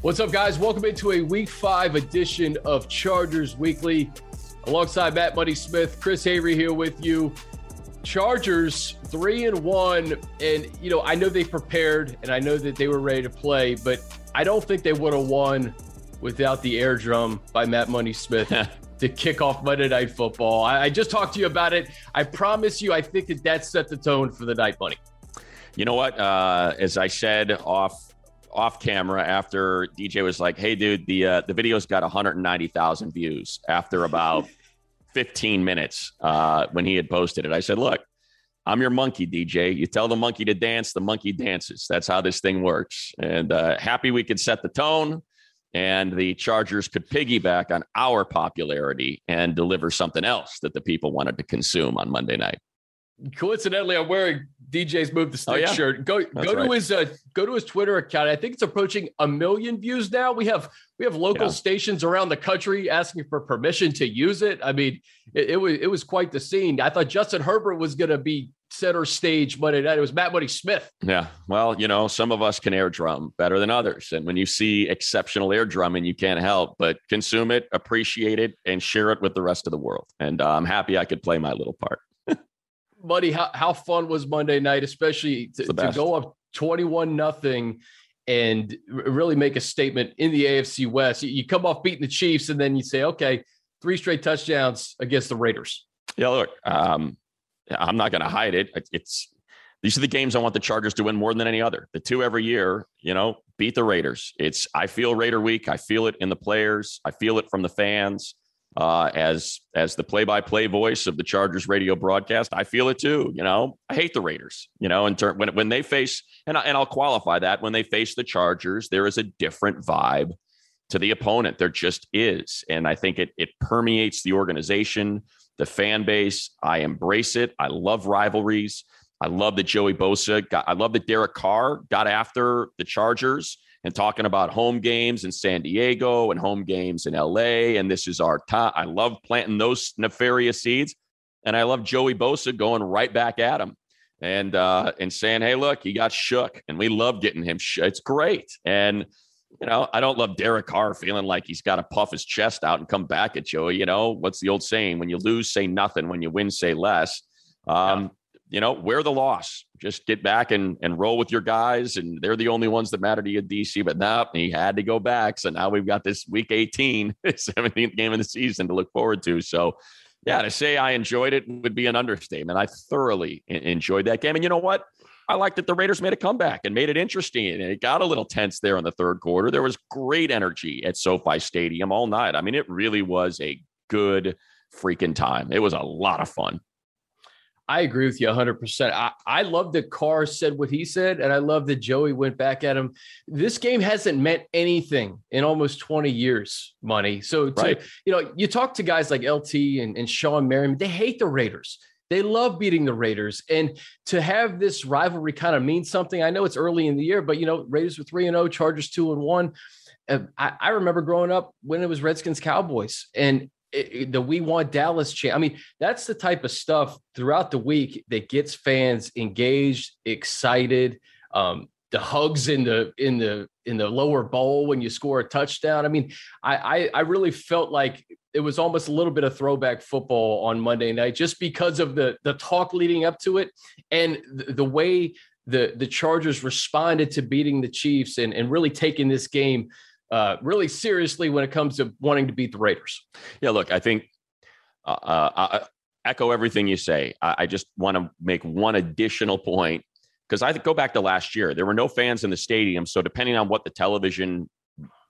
What's up, guys? Welcome into a week five edition of Chargers Weekly. Alongside Matt Money Smith, Chris Hayre here with you. Chargers three and one, and you know I know they prepared and I know that they were ready to play, but I don't think they would have won without the air drum by Matt Money Smith to kick off Monday Night Football. I, I just talked to you about it. I promise you, I think that that set the tone for the night, Money. You know what? Uh, as I said off off camera after DJ was like, "Hey, dude, the uh, the video's got 190,000 views after about 15 minutes uh, when he had posted it." I said, "Look, I'm your monkey, DJ. You tell the monkey to dance, the monkey dances. That's how this thing works." And uh, happy we could set the tone, and the Chargers could piggyback on our popularity and deliver something else that the people wanted to consume on Monday night. Coincidentally, I'm wearing DJ's Move the Stick oh, yeah? shirt. Go That's go right. to his uh, go to his Twitter account. I think it's approaching a million views now. We have we have local yeah. stations around the country asking for permission to use it. I mean, it, it, was it was quite the scene. I thought Justin Herbert was going to be center stage Monday night. It was Matt Money Smith. Yeah, well, you know, some of us can air drum better than others, and when you see exceptional air drumming, you can't help but consume it, appreciate it, and share it with the rest of the world. And uh, I'm happy I could play my little part. Buddy, how, how fun was Monday night, especially to, to go up 21 nothing and really make a statement in the AFC West. You come off beating the Chiefs and then you say, okay, three straight touchdowns against the Raiders. Yeah, look, um, I'm not going to hide it. It's these are the games I want the Chargers to win more than any other. The two every year, you know, beat the Raiders. It's I feel Raider week. I feel it in the players. I feel it from the fans uh, as as the play-by-play voice of the Chargers radio broadcast. I feel it too. You know, I hate the Raiders. You know, in turn when when they face and I, and I'll qualify that when they face the Chargers, there is a different vibe to the opponent. There just is, and I think it it permeates the organization, the fan base. I embrace it. I love rivalries. I love that Joey Bosa got. I love that Derek Carr got after the Chargers and talking about home games in San Diego and home games in LA. And this is our time. I love planting those nefarious seeds. And I love Joey Bosa going right back at him and uh, and saying, "Hey, look, he got shook, and we love getting him. Sh- it's great." And you know, I don't love Derek Carr feeling like he's got to puff his chest out and come back at Joey. You know, what's the old saying? When you lose, say nothing. When you win, say less. Um, you know, wear the loss. Just get back and, and roll with your guys. And they're the only ones that matter to you, DC. But now he had to go back. So now we've got this week 18, 17th game of the season to look forward to. So, yeah, to say I enjoyed it would be an understatement. I thoroughly enjoyed that game. And you know what? I like that the Raiders made a comeback and made it interesting. And it got a little tense there in the third quarter. There was great energy at SoFi Stadium all night. I mean, it really was a good freaking time. It was a lot of fun. I agree with you 100%. I, I love that Carr said what he said, and I love that Joey went back at him. This game hasn't meant anything in almost 20 years, money. So, to, right. you know, you talk to guys like LT and, and Shawne Merriman, they hate the Raiders. They love beating the Raiders. And to have this rivalry kind of mean something, I know it's early in the year, but, you know, Raiders were 3 and 0, Chargers 2 and 1. I, remember growing up when it was Redskins Cowboys, and the we want Dallas chant. I mean, that's the type of stuff throughout the week that gets fans engaged, excited. Um, the hugs in the in the in the lower bowl when you score a touchdown. I mean, I, I I, really felt like it was almost a little bit of throwback football on Monday night, just because of the the talk leading up to it and the, the way the the Chargers responded to beating the Chiefs and and really taking this game uh, really seriously when it comes to wanting to beat the Raiders. Yeah, look, I think uh, uh, I echo everything you say. I, I just want to make one additional point because I go back to last year. There were no fans in the stadium, so depending on what the television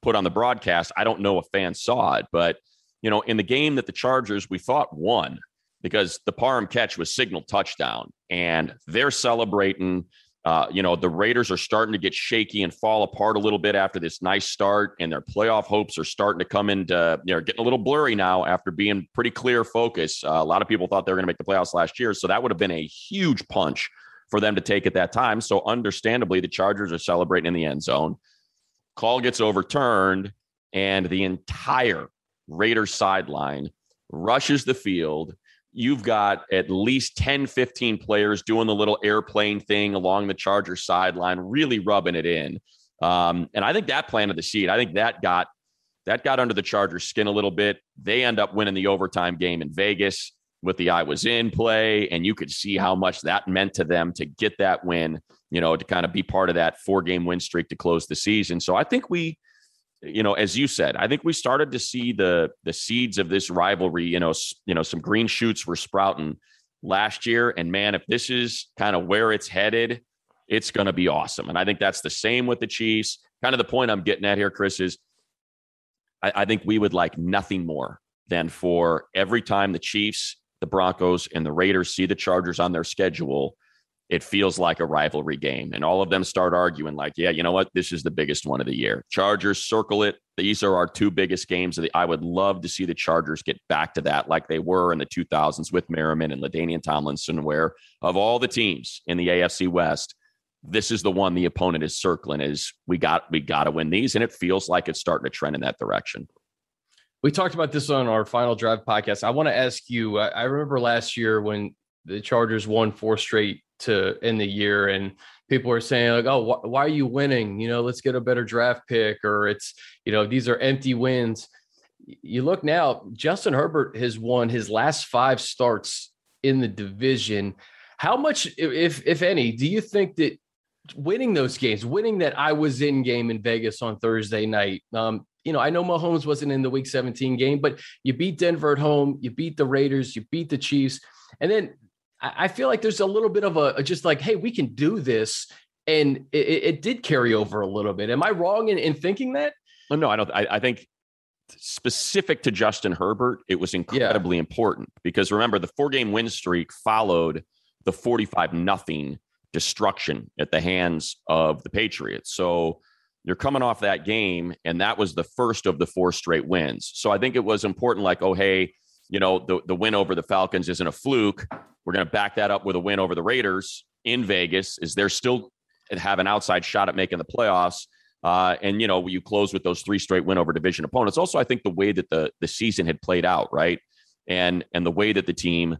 put on the broadcast, I don't know if fans saw it, but you know, in the game that the Chargers we thought won because the Parham catch was signal touchdown, and they're celebrating. Uh, you know, the Raiders are starting to get shaky and fall apart a little bit after this nice start, and their playoff hopes are starting to come into, you know, getting a little blurry now after being pretty clear focus. Uh, a lot of people thought they were going to make the playoffs last year, so that would have been a huge punch for them to take at that time. So, understandably, the Chargers are celebrating in the end zone. Call gets overturned, and the entire Raiders sideline rushes the field you've got at least 10, 15 players doing the little airplane thing along the Charger sideline, really rubbing it in. Um, and I think that planted the seed. I think that got that got under the Chargers' skin a little bit. They end up winning the overtime game in Vegas with the I was in play, and you could see how much that meant to them to get that win. You know, to kind of be part of that four game win streak to close the season. So I think we, you know, as you said, I think we started to see the the seeds of this rivalry. You know, you know, some green shoots were sprouting last year, and man, if this is kind of where it's headed it's going to be awesome. And I think that's the same with the Chiefs. Kind of the point I'm getting at here, Chris, is I, I think we would like nothing more than for every time the Chiefs, the Broncos, and the Raiders see the Chargers on their schedule, it feels like a rivalry game. And all of them start arguing, like, yeah, you know what? This is the biggest one of the year. Chargers circle it. These are our two biggest games the. I would love to see the Chargers get back to that like they were in the 2000s with Merriman and LaDainian Tomlinson, where of all the teams in the AFC West, this is the one the opponent is circling is we got we got to win these and it feels like it's starting to trend in that direction we talked about this on our final drive podcast i want to ask you I remember last year when the chargers won four straight to end the year and people are saying like oh wh- why are you winning you know let's get a better draft pick or it's you know these are empty wins you look now justin herbert has won his last five starts in the division how much if if any do you think that winning those games, winning that I was in game in Vegas on Thursday night. Um, you know, I know Mahomes wasn't in the Week 17 game, but you beat Denver at home, you beat the Raiders, you beat the Chiefs, and then I feel like there's a little bit of a, a just like, hey, we can do this, and it, it, did carry over a little bit. Am I wrong in, in thinking that? No, I don't. I, I think specific to Justin Herbert, it was incredibly yeah. important because remember the four game win streak followed the 45 nothing destruction at the hands of the Patriots. So you're coming off that game, and that was the first of the four straight wins. So I think it was important, like, oh, hey, you know, the, the win over the Falcons isn't a fluke. We're going to back that up with a win over the Raiders in Vegas. Is there still have an outside shot at making the playoffs? Uh, and you know, you close with those three straight win over division opponents. Also, I think the way that the the season had played out, right, and and the way that the team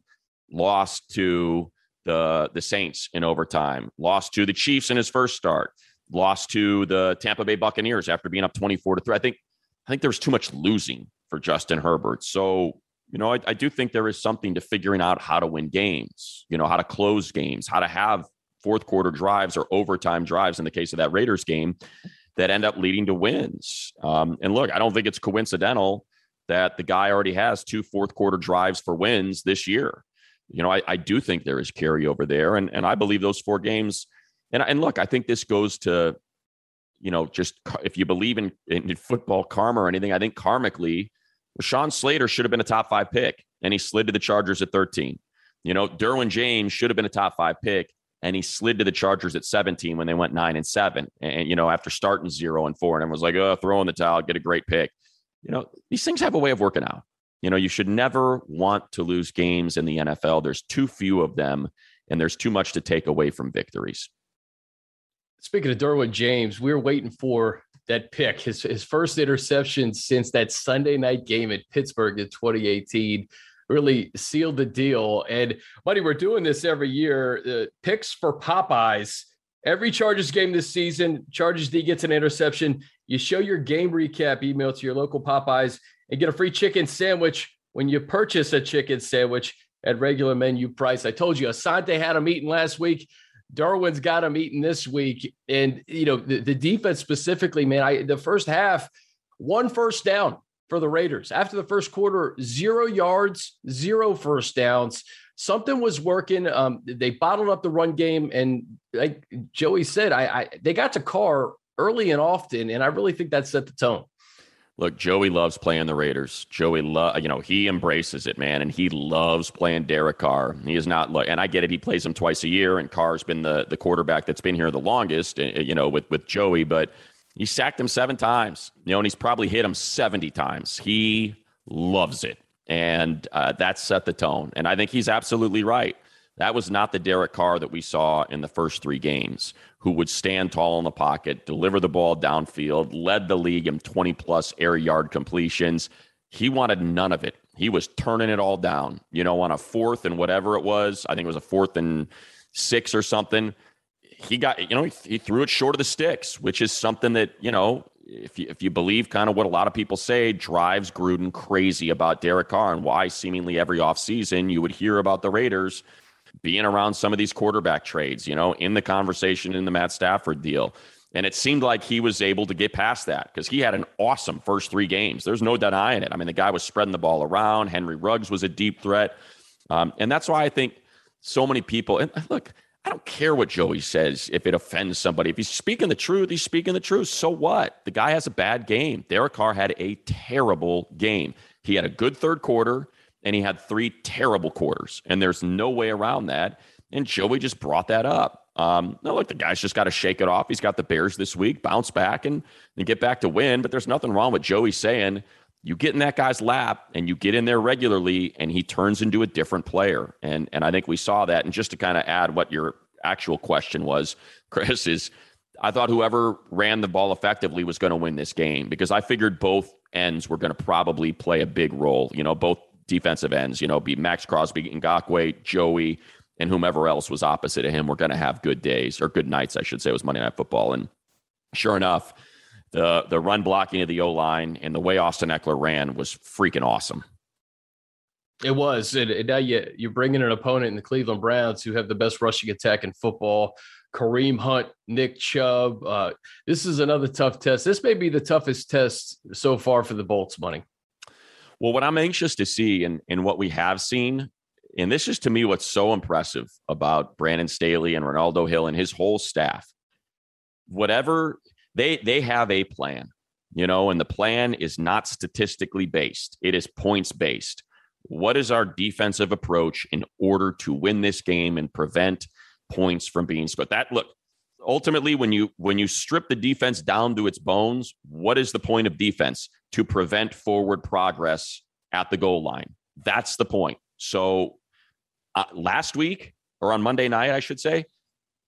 lost to the the Saints in overtime, lost to the Chiefs in his first start, lost to the Tampa Bay Buccaneers after being up 24 to 3. I think I think there was too much losing for Justin Herbert. So, you know, I, I do think there is something to figuring out how to win games, you know, how to close games, how to have fourth quarter drives or overtime drives in the case of that Raiders game that end up leading to wins. Um, and look, I don't think it's coincidental that the guy already has two fourth quarter drives for wins this year you know, I, I do think there is carryover there. And, and I believe those four games. And, and look, I think this goes to, you know, just if you believe in, in football karma or anything, I think karmically, Sean Slater should have been a top five pick and he slid to the Chargers at 13. You know, Derwin James should have been a top five pick and he slid to the Chargers at 17 when they went nine and seven. And, you know, after starting zero and four, and everyone was like, oh, throw in the towel, get a great pick. You know, these things have a way of working out. You know, you should never want to lose games in the NFL. There's too few of them, and there's too much to take away from victories. Speaking of Derwin James, we are waiting for that pick, his, his first interception since that Sunday night game at Pittsburgh in 2018 really sealed the deal. And buddy, we're doing this every year. Uh, picks for Popeyes. Every Chargers game this season, Chargers D gets an interception. You show your game recap email to your local Popeyes and get a free chicken sandwich when you purchase a chicken sandwich at regular menu price. I told you Asante had them eating last week. Derwin's got them eating this week. And, you know, the, the defense specifically, man, I the first half, one first down for the Raiders. After the first quarter, zero yards, zero first downs. Something was working. Um, they bottled up the run game, and like Joey said, I, I they got to Carr early and often, and I really think that set the tone. Look, Joey loves playing the Raiders. Joey, lo- you know, he embraces it, man, and he loves playing Derek Carr. He is not, and I get it. He plays him twice a year, and Carr's been the the quarterback that's been here the longest, eh, you know, with with Joey. But he sacked him seven times, you know, and he's probably hit him seventy times. He loves it, and uh, that set the tone. And I think he's absolutely right. That was not the Derek Carr that we saw in the first three games, who would stand tall in the pocket, deliver the ball downfield, led the league in 20 plus air yard completions. He wanted none of it. He was turning it all down, you know, on a fourth and whatever it was. I think it was a fourth and six or something. he got, you know, he, threw it short of the sticks, which is something that, you know, if you, if you believe kind of what a lot of people say drives Gruden crazy about Derek Carr and why seemingly every offseason you would hear about the Raiders being around some of these quarterback trades, you know, in the conversation in the Matt Stafford deal. And it seemed like he was able to get past that because he had an awesome first three games. There's no denying it. I mean, the guy was spreading the ball around. Henry Ruggs was a deep threat. Um, and that's why I think so many people, and look, I don't care what Joey says if it offends somebody. If he's speaking the truth, he's speaking the truth. So what? The guy has a bad game. Derek Carr had a terrible game. He had a good third quarter and he had three terrible quarters. And there's no way around that. And Joey just brought that up. Um, no, look, the guy's just got to shake it off. He's got the Bears this week, bounce back and, and get back to win. But there's nothing wrong with Joey saying, you get in that guy's lap and you get in there regularly and he turns into a different player. And and I think we saw that. And just to kind of add what your actual question was, Chris, is I thought whoever ran the ball effectively was going to win this game because I figured both ends were going to probably play a big role. You know, both defensive ends, you know, be Maxx Crosby, and Ngakoue, Joey, and whomever else was opposite of him were going to have good days or good nights, I should say. It was Monday Night Football. And sure enough, the the run blocking of the O line and the way Austin Ekeler ran was freaking awesome. It was. And, now you, you're bringing an opponent in the Cleveland Browns who have the best rushing attack in football. Kareem Hunt, Nick Chubb. Uh, this is another tough test. This may be the toughest test so far for the Bolts money. Well, what I'm anxious to see and, and what we have seen, and this is to me what's so impressive about Brandon Staley and Renaldo Hill and his whole staff. Whatever they they have a plan, you know, and the plan is not statistically based. It is points based. What is our defensive approach in order to win this game and prevent points from being scored? That look, ultimately when you when you strip the defense down to its bones, what is the point of defense? To prevent forward progress at the goal line. That's the point. So uh, last week or on Monday night, I should say,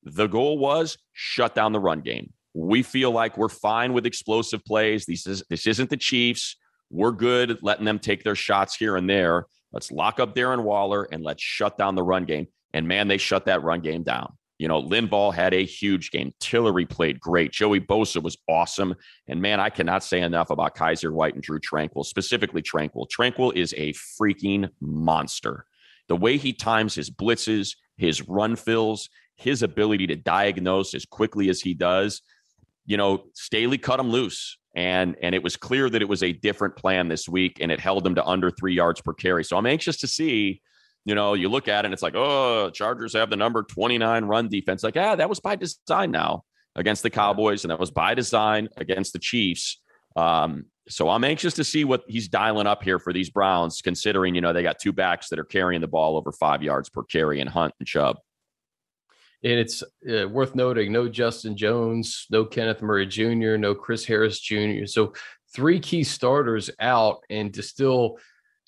the goal was shut down the run game. We feel like we're fine with explosive plays. This is this isn't the Chiefs. We're good at letting them take their shots here and there. Let's lock up Darren Waller and let's shut down the run game. And man, they shut that run game down. You know, Linval had a huge game. Tillery played great. Joey Bosa was awesome. And man, I cannot say enough about Kyzir White and Drue Tranquill, specifically Tranquill. Tranquill is a freaking monster. The way he times his blitzes, his run fills, his ability to diagnose as quickly as he does you know, Staley cut him loose. And and it was clear that it was a different plan this week, and it held him to under three yards per carry. So I'm anxious to see. You know, you look at it and it's like, oh, Chargers have the number 29 run defense. Like, ah, that was by design now against the Cowboys, and that was by design against the Chiefs. Um, so I'm anxious to see what he's dialing up here for these Browns, considering, you know, they got two backs that are carrying the ball over five yards per carry and Hunt and Chubb. And it's uh, worth noting no Justin Jones, no Kenneth Murray Jr., no Chris Harris Jr. So three key starters out and to still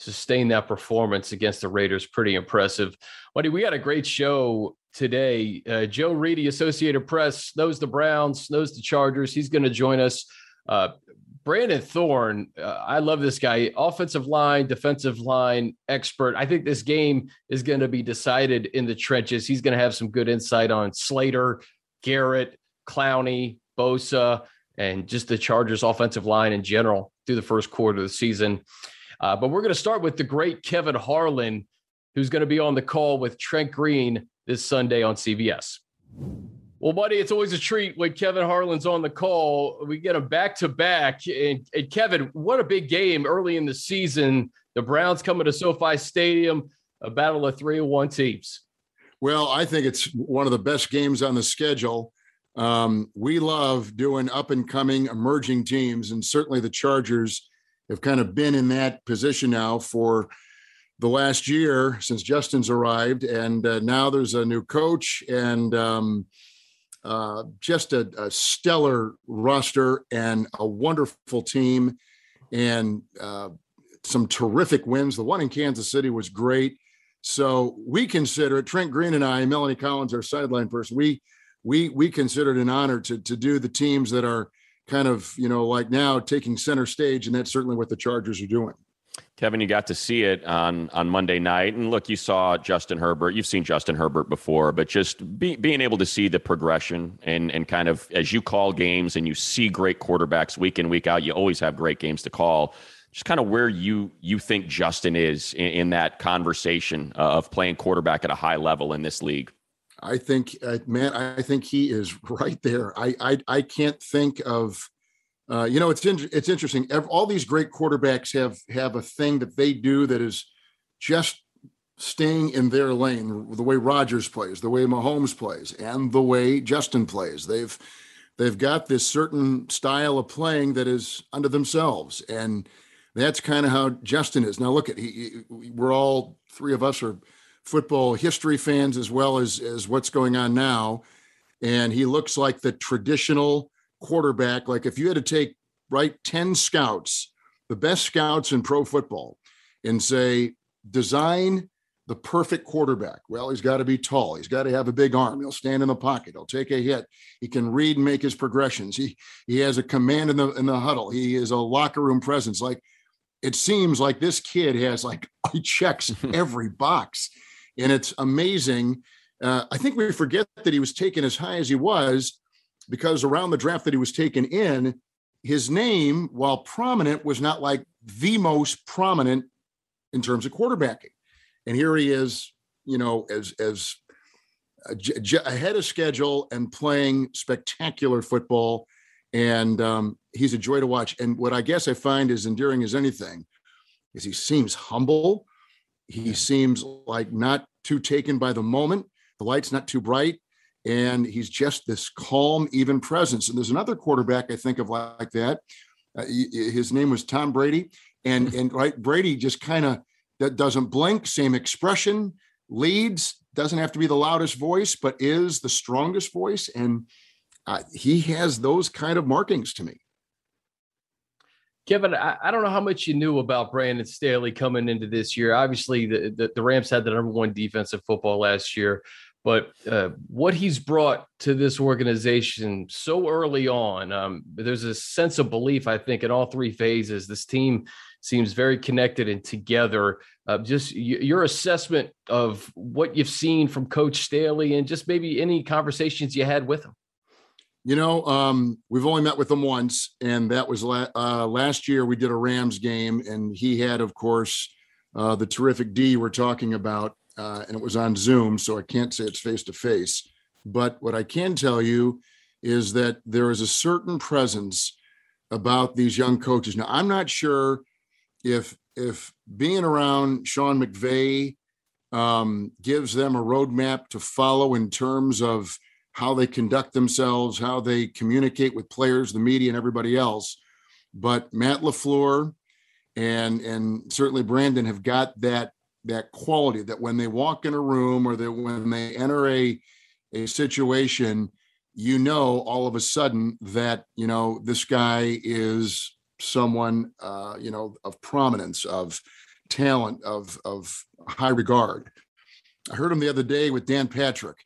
sustain that performance against the Raiders, pretty impressive. Buddy, we got a great show today. Uh, Joe Reedy, Associated Press, knows the Browns, knows the Chargers. He's going to join us. Uh, Brandon Thorn, uh, I love this guy. Offensive line, defensive line expert. I think this game is going to be decided in the trenches. He's going to have some good insight on Slater, Garrett, Clowney, Bosa, and just the Chargers offensive line in general through the first quarter of the season. Uh, but we're going to start with the great Kevin Harlan, who's going to be on the call with Trent Green this Sunday on CBS. Well, buddy, it's always a treat when Kevin Harlan's on the call. We get him back to back. And, and Kevin, what a big game early in the season. The Browns coming to SoFi Stadium, a battle of 3 1 teams. Well, I think it's one of the best games on the schedule. Um, we love doing up and coming emerging teams, and certainly the Chargers have kind of been in that position now for the last year since Justin's arrived, and uh, now there's a new coach, and um, uh, just a, a, stellar roster and a wonderful team and uh, some terrific wins. The one in Kansas City was great. So we consider it, Trent Green and I, Melanie Collins, our sideline person, we we we consider it an honor to to do the teams that are kind of, you know, like now taking center stage, and that's certainly what the Chargers are doing. Kevin, you got to see it on on Monday night, and look, you saw Justin Herbert. You've seen Justin Herbert before, but just be, being able to see the progression and and kind of as you call games and you see great quarterbacks week in week out, you always have great games to call. Just kind of where you you think Justin is in, in that conversation of playing quarterback at a high level in this league. I think, uh, man, I think he is right there. I I, I can't think of uh, you know, it's in, it's interesting. All these great quarterbacks have have a thing that they do that is just staying in their lane. The way Rodgers plays, the way Mahomes plays, and the way Justin plays. They've they've got this certain style of playing that is under themselves, and that's kind of how Justin is. Now, look at he. We're all three of us are football history fans as well as as what's going on now, and he looks like the traditional quarterback, like if you had to take right 10 scouts, the best scouts in pro football, and say, design the perfect quarterback. Well, he's got to be tall. He's got to have a big arm. He'll stand in the pocket. He'll take a hit. He can read and make his progressions. He he has a command in the in the huddle. He is a locker room presence. Like it seems like this kid has like he checks every box, and it's amazing. Uh, I think we forget that he was taken as high as he was because around the draft that he was taken in, his name, while prominent, was not like the most prominent in terms of quarterbacking. And here he is, you know, as as ahead of schedule and playing spectacular football. And um, he's a joy to watch. And what I guess I find is endearing as anything is he seems humble. He seems like not too taken by the moment. The light's not too bright and he's just this calm, even presence. And there's another quarterback I think of like that. Uh, his name was Tom Brady, and and right Brady just kind of that doesn't blink, same expression, leads, doesn't have to be the loudest voice, but is the strongest voice, and uh, he has those kind of markings to me. Kevin, I, I, don't know how much you knew about Brandon Staley coming into this year. Obviously, the, the, the Rams had the number one defensive football last year. But uh, what he's brought to this organization so early on, um, there's a sense of belief, I think, in all three phases. This team seems very connected and together. Uh, just y- your assessment of what you've seen from Coach Staley and just maybe any conversations you had with him. You know, um, we've only met with him once, and that was la- uh, last year. We did a Rams game, and he had, of course, uh, the terrific D we're talking about uh, and it was on Zoom, so I can't say it's face to face. But what I can tell you is that there is a certain presence about these young coaches. Now, I'm not sure if if being around Sean McVay um, gives them a roadmap to follow in terms of how they conduct themselves, how they communicate with players, the media, and everybody else. But Matt LaFleur and and certainly Brandon have got that that quality that when they walk in a room or that when they enter a a situation you know all of a sudden that you know this guy is someone uh, you know of prominence of talent of of high regard i heard him the other day with dan patrick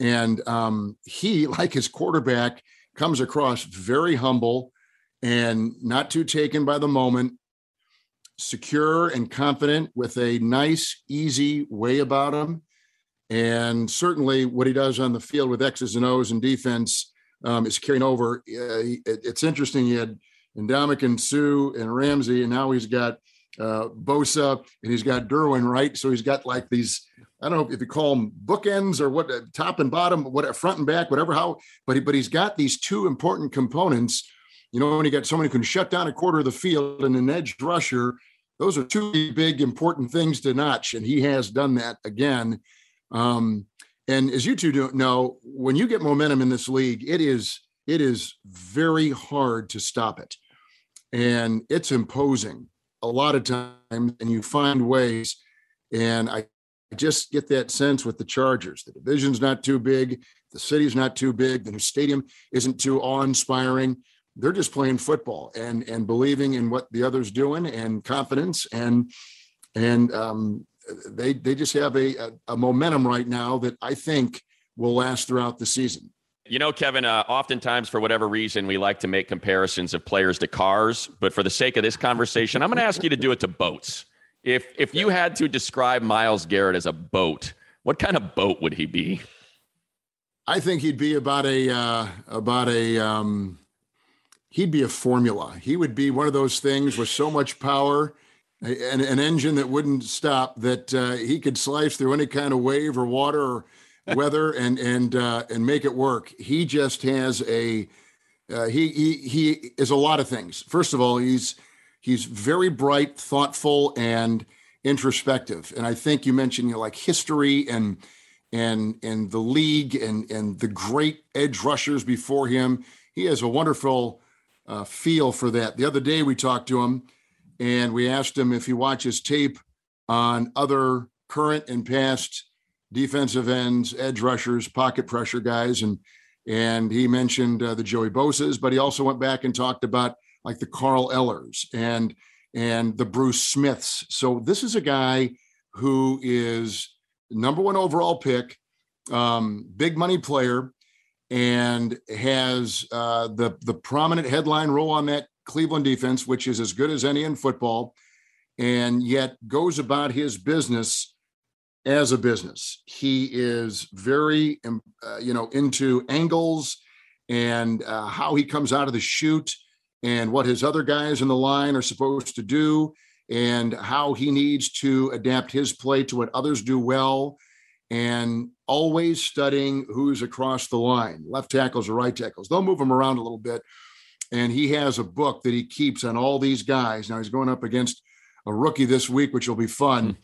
and um, he like his quarterback comes across very humble and not too taken by the moment secure and confident with a nice, easy way about him. And certainly what he does on the field with X's and O's and defense um, is carrying over. Uh, it's interesting. He had and Sue and Ramsey, and now he's got uh, Bosa and he's got Derwin, right? So he's got like these, I don't know if you call them bookends or what, uh, top and bottom, what front and back, whatever, how, but, he, but he's got these two important components you know, when you got someone who can shut down a quarter of the field and an edge rusher, those are two big important things to notch, and he has done that again. Um, and as you two do know, when you get momentum in this league, it is it is very hard to stop it, and it's imposing a lot of times, and you find ways. And I just get that sense with the Chargers. The division's not too big, the city's not too big, the stadium isn't too awe-inspiring they're just playing football and and believing in what the other's doing and confidence and and um, they they just have a, a, momentum right now that I think will last throughout the season. You know, Kevin, uh, oftentimes for whatever reason, we like to make comparisons of players to cars. But for the sake of this conversation, I'm going to ask you to do it to boats. If if you had to describe Myles Garrett as a boat, what kind of boat would he be? I think he'd be about a uh, about a um, he'd be a formula. He would be one of those things with so much power, an, an engine that wouldn't stop that uh, he could slice through any kind of wave or water or weather and and uh, and make it work. He just has a uh, he he he is a lot of things. First of all, he's he's very bright, thoughtful, and introspective. And I think you mentioned you know like history and and and the league and and the great edge rushers before him. He has a wonderful uh, feel for that. The other day we talked to him and we asked him if he watches tape on other current and past defensive ends, edge rushers, pocket pressure guys, and and he mentioned uh, the Joey Bosa's, but he also went back and talked about like the Carl Ellers and and the Bruce Smiths. So this is a guy who is number one overall pick, um, big money player, and has uh, the the prominent headline role on that Cleveland defense, which is as good as any in football, and yet goes about his business as a business. He is very, um, uh, you know, into angles and uh, how he comes out of the chute and what his other guys in the line are supposed to do and how he needs to adapt his play to what others do well and always studying who's across the line left tackles or right tackles they'll move him around a little bit and he has a book that he keeps on all these guys now he's going up against a rookie this week which will be fun mm-hmm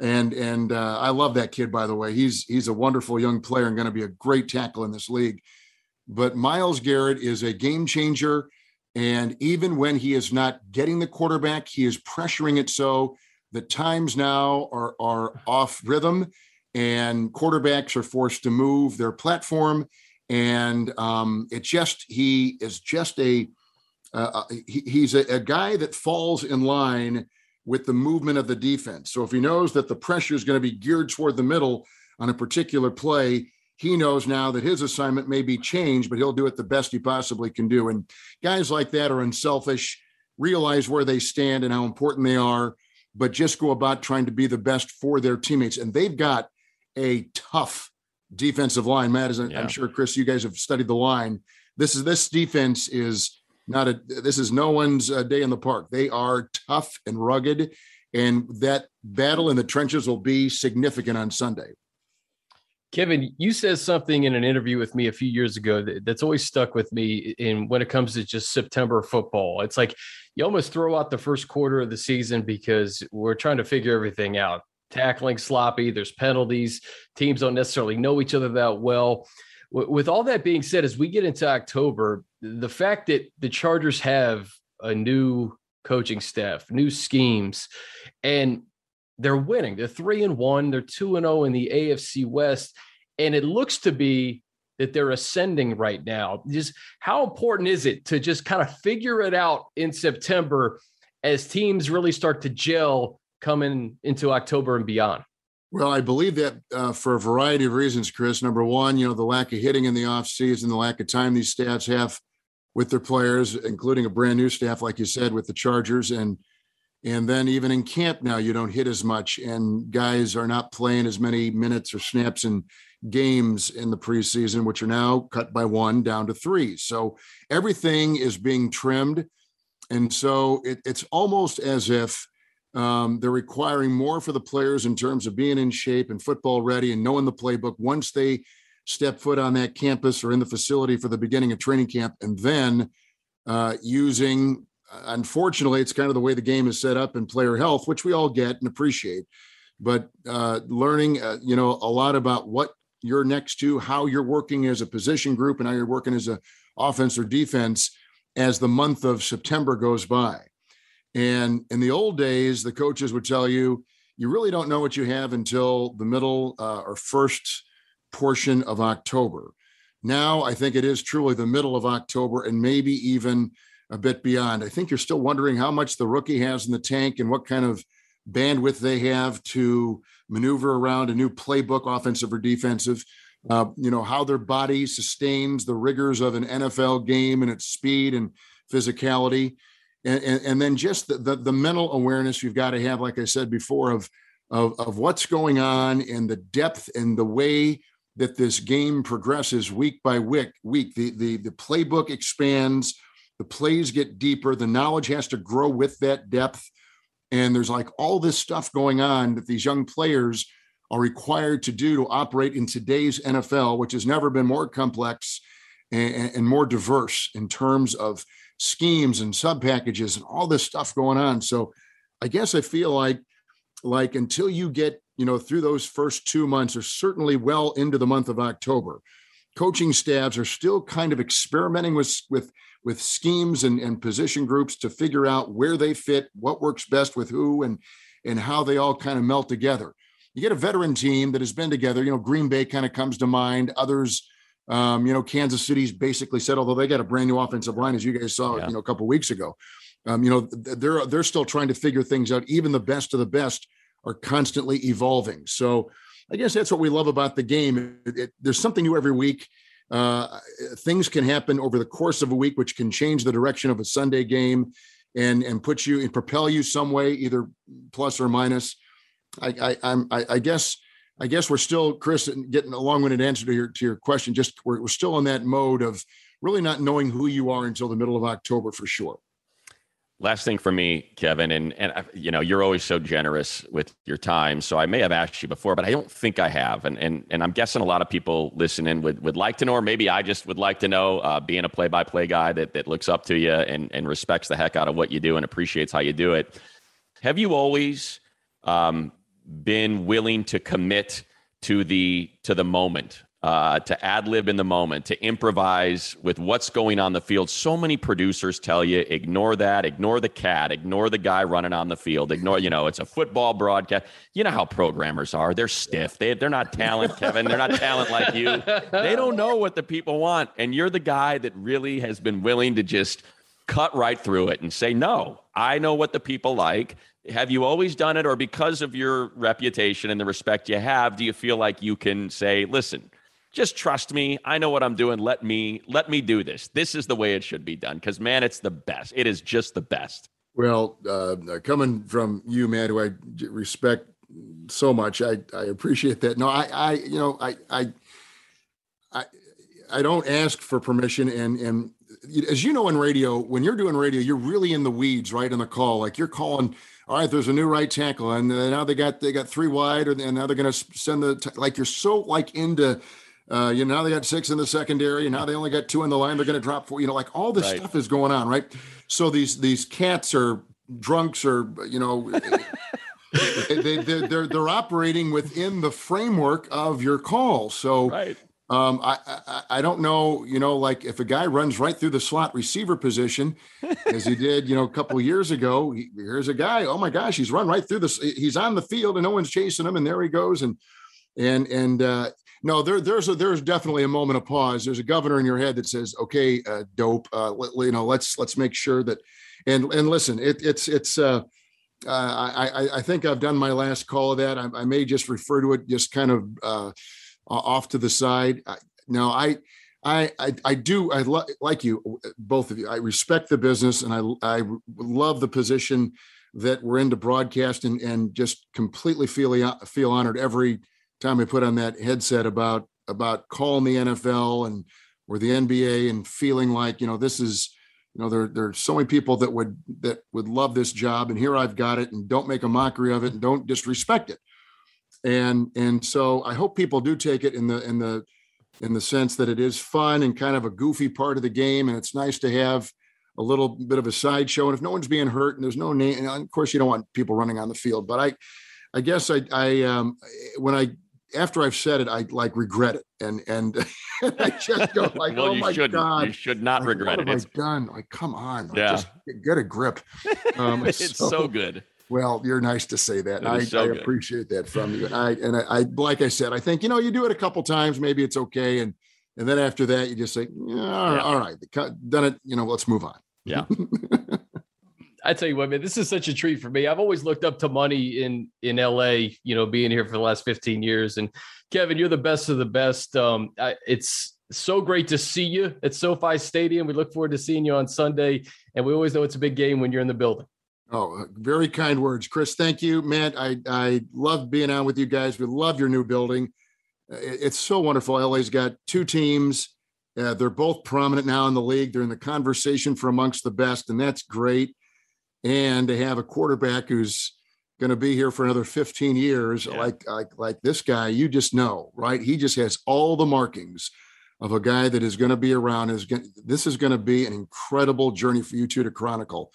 and and uh, I love that kid by the way. He's he's a wonderful young player and going to be a great tackle in this league. But Myles Garrett is a game changer, and even when he is not getting the quarterback, he is pressuring it so the times now are are off rhythm, and quarterbacks are forced to move their platform, and um, it just he is just a uh, uh he, he's a, a guy that falls in line with the movement of the defense. So if he knows that the pressure is going to be geared toward the middle on a particular play, he knows now that his assignment may be changed, but he'll do it the best he possibly can do. And guys like that are unselfish, realize where they stand and how important they are, but just go about trying to be the best for their teammates. And they've got a tough defensive line. Matt, yeah. I'm sure, Chris, you guys have studied the line. This is this defense is not a this is no one's uh, day in the park. They are tough and rugged, and that battle in the trenches will be significant on Sunday. Kevin, you said something in an interview with me a few years ago that, that's always stuck with me in when it comes to just September football. It's like you almost throw out the first quarter of the season because we're trying to figure everything out. Tackling sloppy, there's penalties, teams don't necessarily know each other that well with all that being said, as we get into October, the fact that the Chargers have a new coaching staff, new schemes, and they're winning. They're three and one. They're two and zero oh in the AFC West, and it looks to be that they're ascending right now. Just how important is it to just kind of figure it out in September as teams really start to gel coming into October and beyond? Well, I believe that uh, for a variety of reasons, Chris. Number one, you know, the lack of hitting in the offseason, the lack of time these staffs have with their players, including a brand new staff, like you said, with the Chargers. And and then even in camp now, you don't hit as much, and guys are not playing as many minutes or snaps in games in the preseason, which are now cut by one down to three. So everything is being trimmed. And so it, it's almost as if um, they're requiring more for the players in terms of being in shape and football ready and knowing the playbook once they step foot on that campus or in the facility for the beginning of training camp, and then uh, using. Unfortunately, it's kind of the way the game is set up in player health, which we all get and appreciate. But uh, learning, uh, you know, a lot about what you're next to, how you're working as a position group, and how you're working as a offense or defense as the month of September goes by. And in the old days, the coaches would tell you, you really don't know what you have until the middle uh, or first portion of October. Now, I think it is truly the middle of October and maybe even a bit beyond. I think you're still wondering how much the rookie has in the tank and what kind of bandwidth they have to maneuver around a new playbook, offensive or defensive. uh, you know, how their body sustains the rigors of an NFL game and its speed and physicality. And, and, and then just the, the, the mental awareness you've got to have, like I said before, of, of, of what's going on and the depth and the way that this game progresses week by week. Week the the the playbook expands, the plays get deeper, the knowledge has to grow with that depth, and there's like all this stuff going on that these young players are required to do to operate in today's NFL, which has never been more complex and, and more diverse in terms of schemes and sub packages and all this stuff going on. So I guess I feel like like until you get you know through those first two months or certainly well into the month of october coaching staffs are still kind of experimenting with with with schemes and, and position groups to figure out where they fit what works best with who and and how they all kind of melt together you get a veteran team that has been together. You know, Green Bay kind of comes to mind. Others, um, you know, Kansas City's basically said, although they got a brand new offensive line, as you guys saw, yeah. you know, a couple weeks ago. Um, you know, they're they're still trying to figure things out. Even the best of the best are constantly evolving. So, I guess that's what we love about the game. It, it, there's something new every week. Uh, things can happen over the course of a week, which can change the direction of a Sunday game and and put you and propel you some way, either plus or minus. I, I I'm I, I guess I guess we're still Chris getting a long-winded answer to your to your question. Just we're, we're still in that mode of really not knowing who you are until the middle of October for sure. Last thing for me, Kevin, and and you know you're always so generous with your time. So I may have asked you before, but I don't think I have. And and and I'm guessing a lot of people listening would would like to know, or maybe I just would like to know. Uh, being a play-by-play guy that that looks up to you and and respects the heck out of what you do and appreciates how you do it. Have you always um, been willing to commit to the to the moment uh, to ad lib in the moment, to improvise with what's going on the field. So many producers tell you ignore that, ignore the cat, ignore the guy running on the field, ignore you know it's a football broadcast. You know how programmers are; they're stiff. They they're not talent, Kevin. They're not talent like you. They don't know what the people want, and you're the guy that really has been willing to just cut right through it and say no. I know what the people like have you always done it or because of your reputation and the respect you have do you feel like you can say listen just trust me. I know what i'm doing. Let me let me do this. This is the way it should be done because man it's the best. It is just the best. Well uh, coming from you man who i respect so much i i appreciate that. No i i you know i i i, I don't ask for permission and and as you know in radio when you're doing radio you're really in the weeds right in the call. Like you're calling all right, there's a new right tackle, and now they got they got three wide, and now they're going to send the like you're so like into. Uh, you know, now they got six in the secondary, and now they only got two in the line. They're going to drop four. You know, like all this right. stuff is going on, right? So these these cats are drunks, or you know, they, they, they're they're operating within the framework of your call. So right. Um, I, I, I don't know, you know, like if a guy runs right through the slot receiver position, as he did, you know, a couple years ago. He, here's a guy. Oh my gosh, he's run right through this. He's on the field and no one's chasing him, and there he goes. And and and uh, no, there there's a, there's definitely a moment of pause. There's a governor in your head that says, okay, uh, dope. Uh, you know, let's let's make sure that. And and listen, it, it's it's. Uh, uh, I, I think I've done my last call of that. I, I may just refer to it just kind of uh, off to the side. Now, I, I, I, I do. I lo- like you, both of you. I respect the business, and I, I love the position that we're into broadcast, and, and just completely feel feel honored every I put on that headset about about calling the NFL and or the NBA, and feeling like you know this is you know there there's so many people that would that would love this job and here i've got it and don't make a mockery of it and don't disrespect it and and so I hope people do take it in the in the in the sense that it is fun and kind of a goofy part of the game, and it's nice to have a little bit of a sideshow. And if no one's being hurt and there's no name, and of course you don't want people running on the field. But I, I guess I, I um, when I after I've said it, I like regret it, and and I just go like, well, oh my should, god, you should not like, regret what it. Have I done? Like, come on, like, yeah, just get a grip. Um, it's so, so, good. Well, you're nice to say that. I, so I appreciate that from you. And I and I, I, like I said, I think you know you do it a couple times, maybe it's okay, and and then after that you just say, yeah, all, yeah. all right, done it. You know, let's move on. Yeah. I tell you what, man, this is such a treat for me. I've always looked up to money in in LA, you know, being here for the last 15 years. And Kevin, you're the best of the best. Um, I, it's so great to see you at SoFi Stadium. We look forward to seeing you on Sunday, and we always know it's a big game when you're in the building. Oh, very kind words, Chris. Thank you, Matt. I I love being on with you guys. We love your new building. It's so wonderful. LA's got two teams. Uh, they're both prominent now in the league. They're in the conversation for amongst the best, and that's great. And they have a quarterback who's going to be here for another 15 years, yeah. like like like this guy. You just know, right? He just has all the markings of a guy that is going to be around. Is going, this is going to be an incredible journey for you two to chronicle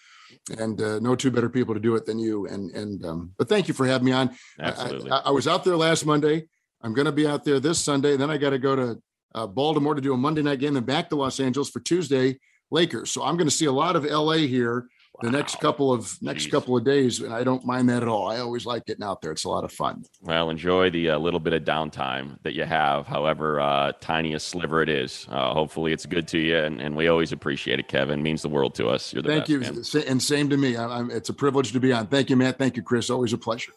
and uh, no two better people to do it than you. And and um, but thank you for having me on. Absolutely. I, I, I was out there last Monday. I'm going to be out there this Sunday. Then I got to go to uh, Baltimore to do a Monday night game, then back to Los Angeles for Tuesday Lakers. So I'm going to see a lot of LA here the next couple of next couple of days, and I don't mind that at all. I always like getting out there; it's a lot of fun. Well, enjoy the uh, little bit of downtime that you have, however uh, tiny a sliver it is. Uh, hopefully, it's good to you, and, and we always appreciate it. Kevin it means the world to us. You're the Thank best, you, man. and same to me. I'm, it's a privilege to be on. Thank you, Matt. Thank you, Chris. Always a pleasure.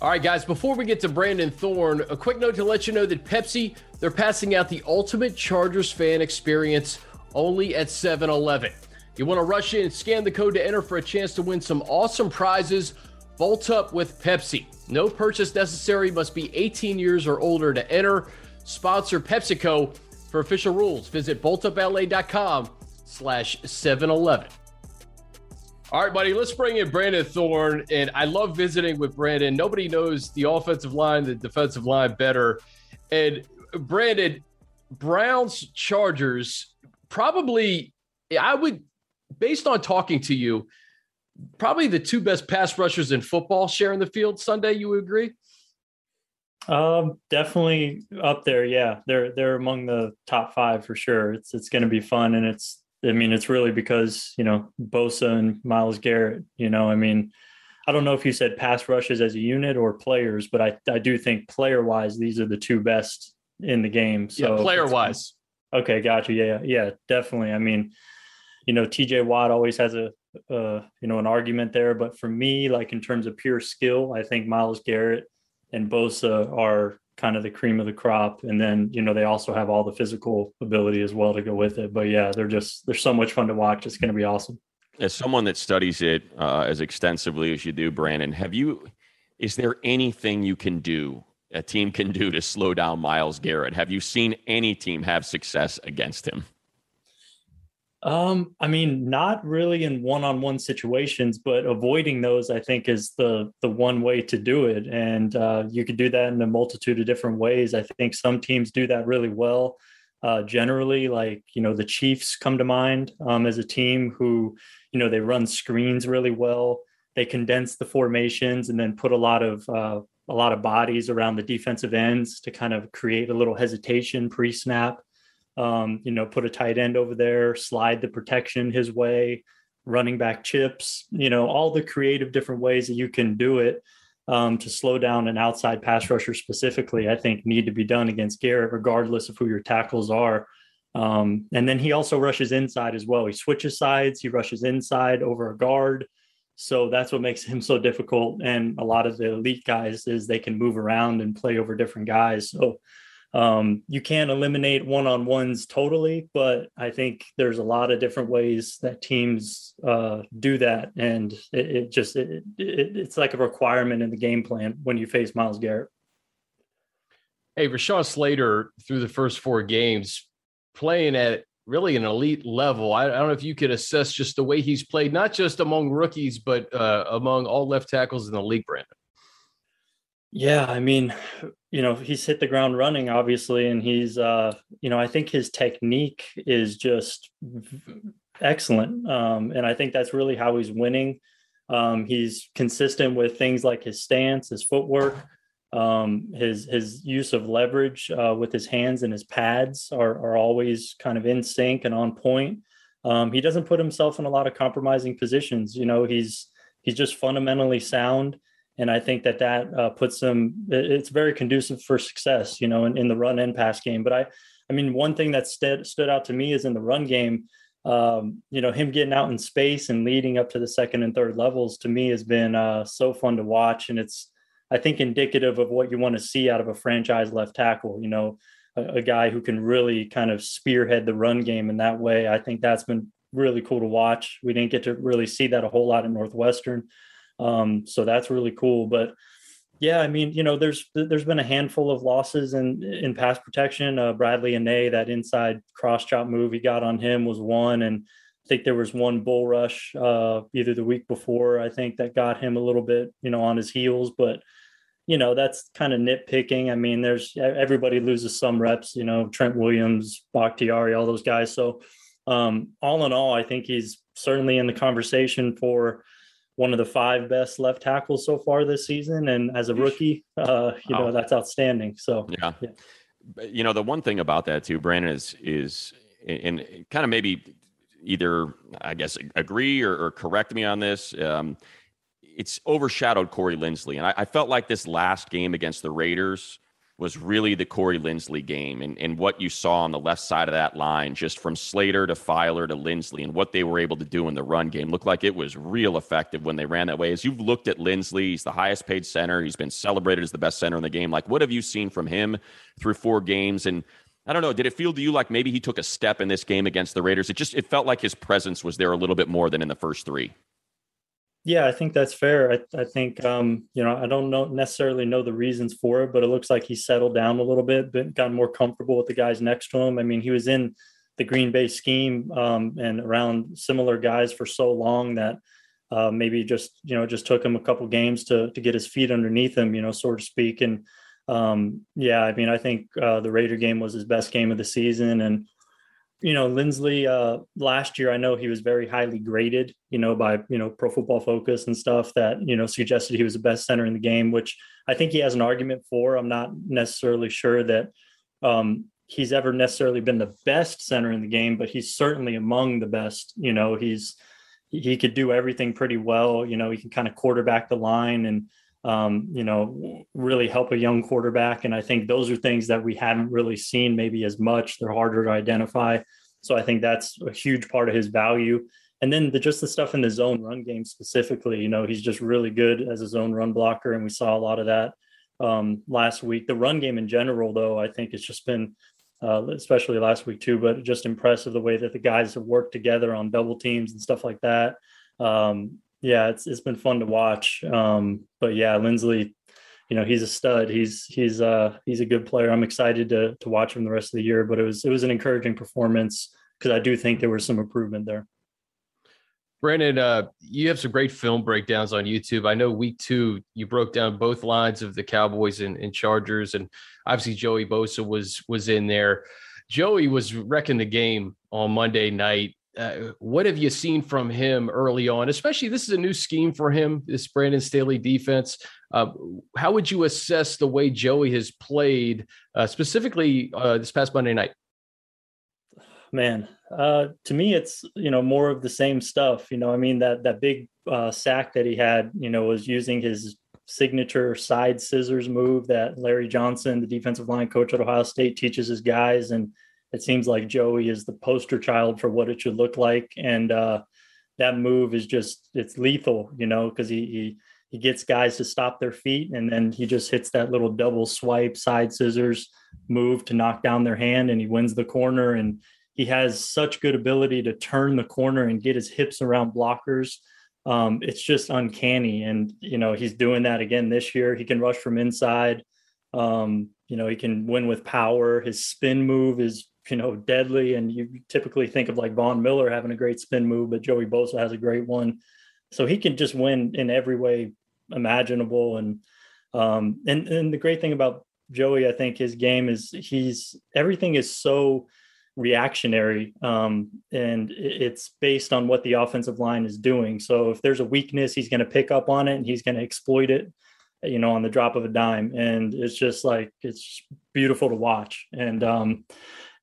All right, guys, before we get to Brandon Thorn, a quick note to let you know that Pepsi, they're passing out the ultimate Chargers fan experience only at 7 Eleven. You want to rush in scan the code to enter for a chance to win some awesome prizes. Bolt up with Pepsi. No purchase necessary, must be 18 years or older to enter. Sponsor PepsiCo. For official rules, visit boltupla.com slash 711. All right, buddy, let's bring in Brandon Thorn. And I love visiting with Brandon. Nobody knows the offensive line, the defensive line better. And Brandon, Browns Chargers, probably, I would based on talking to you, probably the two best pass rushers in football sharing the field Sunday. You would agree? Um, definitely up there. Yeah, they're they're among the top five for sure. It's it's going to be fun, and it's I mean it's really because you know Bosa and Myles Garrett. You know, I mean, I don't know if you said pass rushes as a unit or players, but I I do think player wise these are the two best in the game. So yeah, player wise. Okay, gotcha. Yeah, yeah, definitely. I mean, you know, TJ Watt always has a, uh, you know, an argument there. But for me, like in terms of pure skill, I think Myles Garrett and Bosa are kind of the cream of the crop. And then, you know, they also have all the physical ability as well to go with it. But yeah, they're just, they're so much fun to watch. It's going to be awesome. As someone that studies it uh, as extensively as you do, Brandon, have you, is there anything you can do, a team can do to slow down Myles Garrett? Have you seen any team have success against him? Um, I mean, not really in one-on-one situations, but avoiding those, I think, is the the one way to do it. And uh, you could do that in a multitude of different ways. I think some teams do that really well. Uh, generally, like you know, the Chiefs come to mind um, as a team who, you know, they run screens really well. They condense the formations and then put a lot of uh, a lot of bodies around the defensive ends to kind of create a little hesitation pre-snap um, you know, put a tight end over there, slide the protection his way, running back chips, you know, all the creative different ways that you can do it um, to slow down an outside pass rusher specifically, I think need to be done against Garrett, regardless of who your tackles are. Um, and then he also rushes inside as well. He switches sides, he rushes inside over a guard. So that's what makes him so difficult. And a lot of the elite guys is they can move around and play over different guys. So um, you can't eliminate one-on-ones totally but i think there's a lot of different ways that teams uh, do that. And it, it just it, it, it's like a requirement in the game plan when you face Myles garrett. Hey rashawn slater through the first four games playing at really an elite level. I, I don't know if you could assess just the way he's played not just among rookies but uh, among all left tackles in the league brandon yeah, I mean, you know, he's hit the ground running, obviously, and he's, uh, you know, I think his technique is just excellent, um, and I think that's really how he's winning. Um, he's consistent with things like his stance, his footwork, um, his his use of leverage uh, with his hands and his pads are are always kind of in sync and on point. Um, he doesn't put himself in a lot of compromising positions. You know, he's he's just fundamentally sound and I think that that uh, puts them. It's very conducive for success, you know, in, in the run and pass game. But I, I mean, one thing that stood stood out to me is in the run game. um, you know, him getting out in space and leading up to the second and third levels to me has been uh, so fun to watch. And it's, I think, indicative of what you want to see out of a franchise left tackle. You know, a, a guy who can really kind of spearhead the run game in that way. I think that's been really cool to watch. We didn't get to really see that a whole lot at Northwestern. Um, so that's really cool. But yeah, I mean, you know, there's there's been a handful of losses in in pass protection. Uh, Bradley and Anae, that inside cross chop move he got on him was one, and I think there was one bull rush uh, either the week before. I think that got him a little bit, you know, on his heels. But you know, that's kind of nitpicking. I mean, there's everybody loses some reps. You know, Trent Williams, Bakhtiari, all those guys. So um, all in all, I think he's certainly in the conversation for one of the five best left tackles so far this season. And as a rookie, uh, you know, that's outstanding. So, yeah. yeah. You know, the one thing about that too, Brandon, is, is, and kind of maybe either, I guess, agree or, or correct me on this. Um, it's overshadowed Corey Linsley. And I, I felt like this last game against the Raiders, was really the Corey Linsley game and, and what you saw on the left side of that line, just from Slater to Feiler to Linsley and what they were able to do in the run game. Looked like it was real effective when they ran that way. As you've looked at Linsley, he's the highest paid center. He's been celebrated as the best center in the game. Like, what have you seen from him through four games? And I don't know, did it feel to you like maybe he took a step in this game against the Raiders? It just it felt like his presence was there a little bit more than in the first three. Yeah, I think that's fair. I, I think um, you know I don't know necessarily know the reasons for it, but it looks like he settled down a little bit, but gotten more comfortable with the guys next to him. I mean, he was in the Green Bay scheme um, and around similar guys for so long that uh, maybe just you know it just took him a couple games to to get his feet underneath him, you know, so to speak. And um, yeah, I mean, I think uh, the Raider game was his best game of the season, and you know, Linsley uh, last year, I know he was very highly graded, you know, by, you know, pro football focus and stuff that, you know, suggested he was the best center in the game, which I think he has an argument for. I'm not necessarily sure that um, he's ever necessarily been the best center in the game, but he's certainly among the best. You know, he's, he could do everything pretty well. You know, he can kind of quarterback the line and, um, you know, really help a young quarterback. And I think those are things that we haven't really seen maybe as much. They're harder to identify. So I think that's a huge part of his value. And then the, just the stuff in the zone run game specifically, you know, he's just really good as a zone run blocker. And we saw a lot of that um, last week. The run game in general, though, I think it's just been, uh, especially last week too, but just impressive the way that the guys have worked together on double teams and stuff like that. Um, yeah, it's it's been fun to watch. Um, but yeah, Linsley, you know, he's a stud. He's he's uh he's a good player. I'm excited to to watch him the rest of the year. But it was it was an encouraging performance because I do think there was some improvement there. Brandon, uh, you have some great film breakdowns on YouTube. I know week two you broke down both lines of the Cowboys and, and Chargers, and obviously Joey Bosa was was in there. Joey was wrecking the game on Monday night. Uh, what have you seen from him early on? Especially this is a new scheme for him, this Brandon Staley defense. Uh, how would you assess the way Joey has played, uh, specifically uh, this past Monday night? Man, uh, to me, it's you know more of the same stuff. You know, I mean that that big sack that he had, you know, was using his signature side scissors move that Larry Johnson, the defensive line coach at Ohio State, teaches his guys and it seems like Joey is the poster child for what it should look like. And uh, that move is just it's lethal, you know, because he, he he gets guys to stop their feet and then he just hits that little double swipe side scissors move to knock down their hand and he wins the corner. And he has such good ability to turn the corner and get his hips around blockers. Um, it's just uncanny. And you know he's doing that again this year. He can rush from inside. Um, you know he can win with power. His spin move is you know, deadly. And you typically think of like Von Miller having a great spin move, but Joey Bosa has a great one. So he can just win in every way imaginable. And um, and and the great thing about Joey, I think his game is he's everything is so reactionary um, and it's based on what the offensive line is doing. So if there's a weakness, he's going to pick up on it and he's going to exploit it, you know, on the drop of a dime. And it's just like it's beautiful to watch. And um,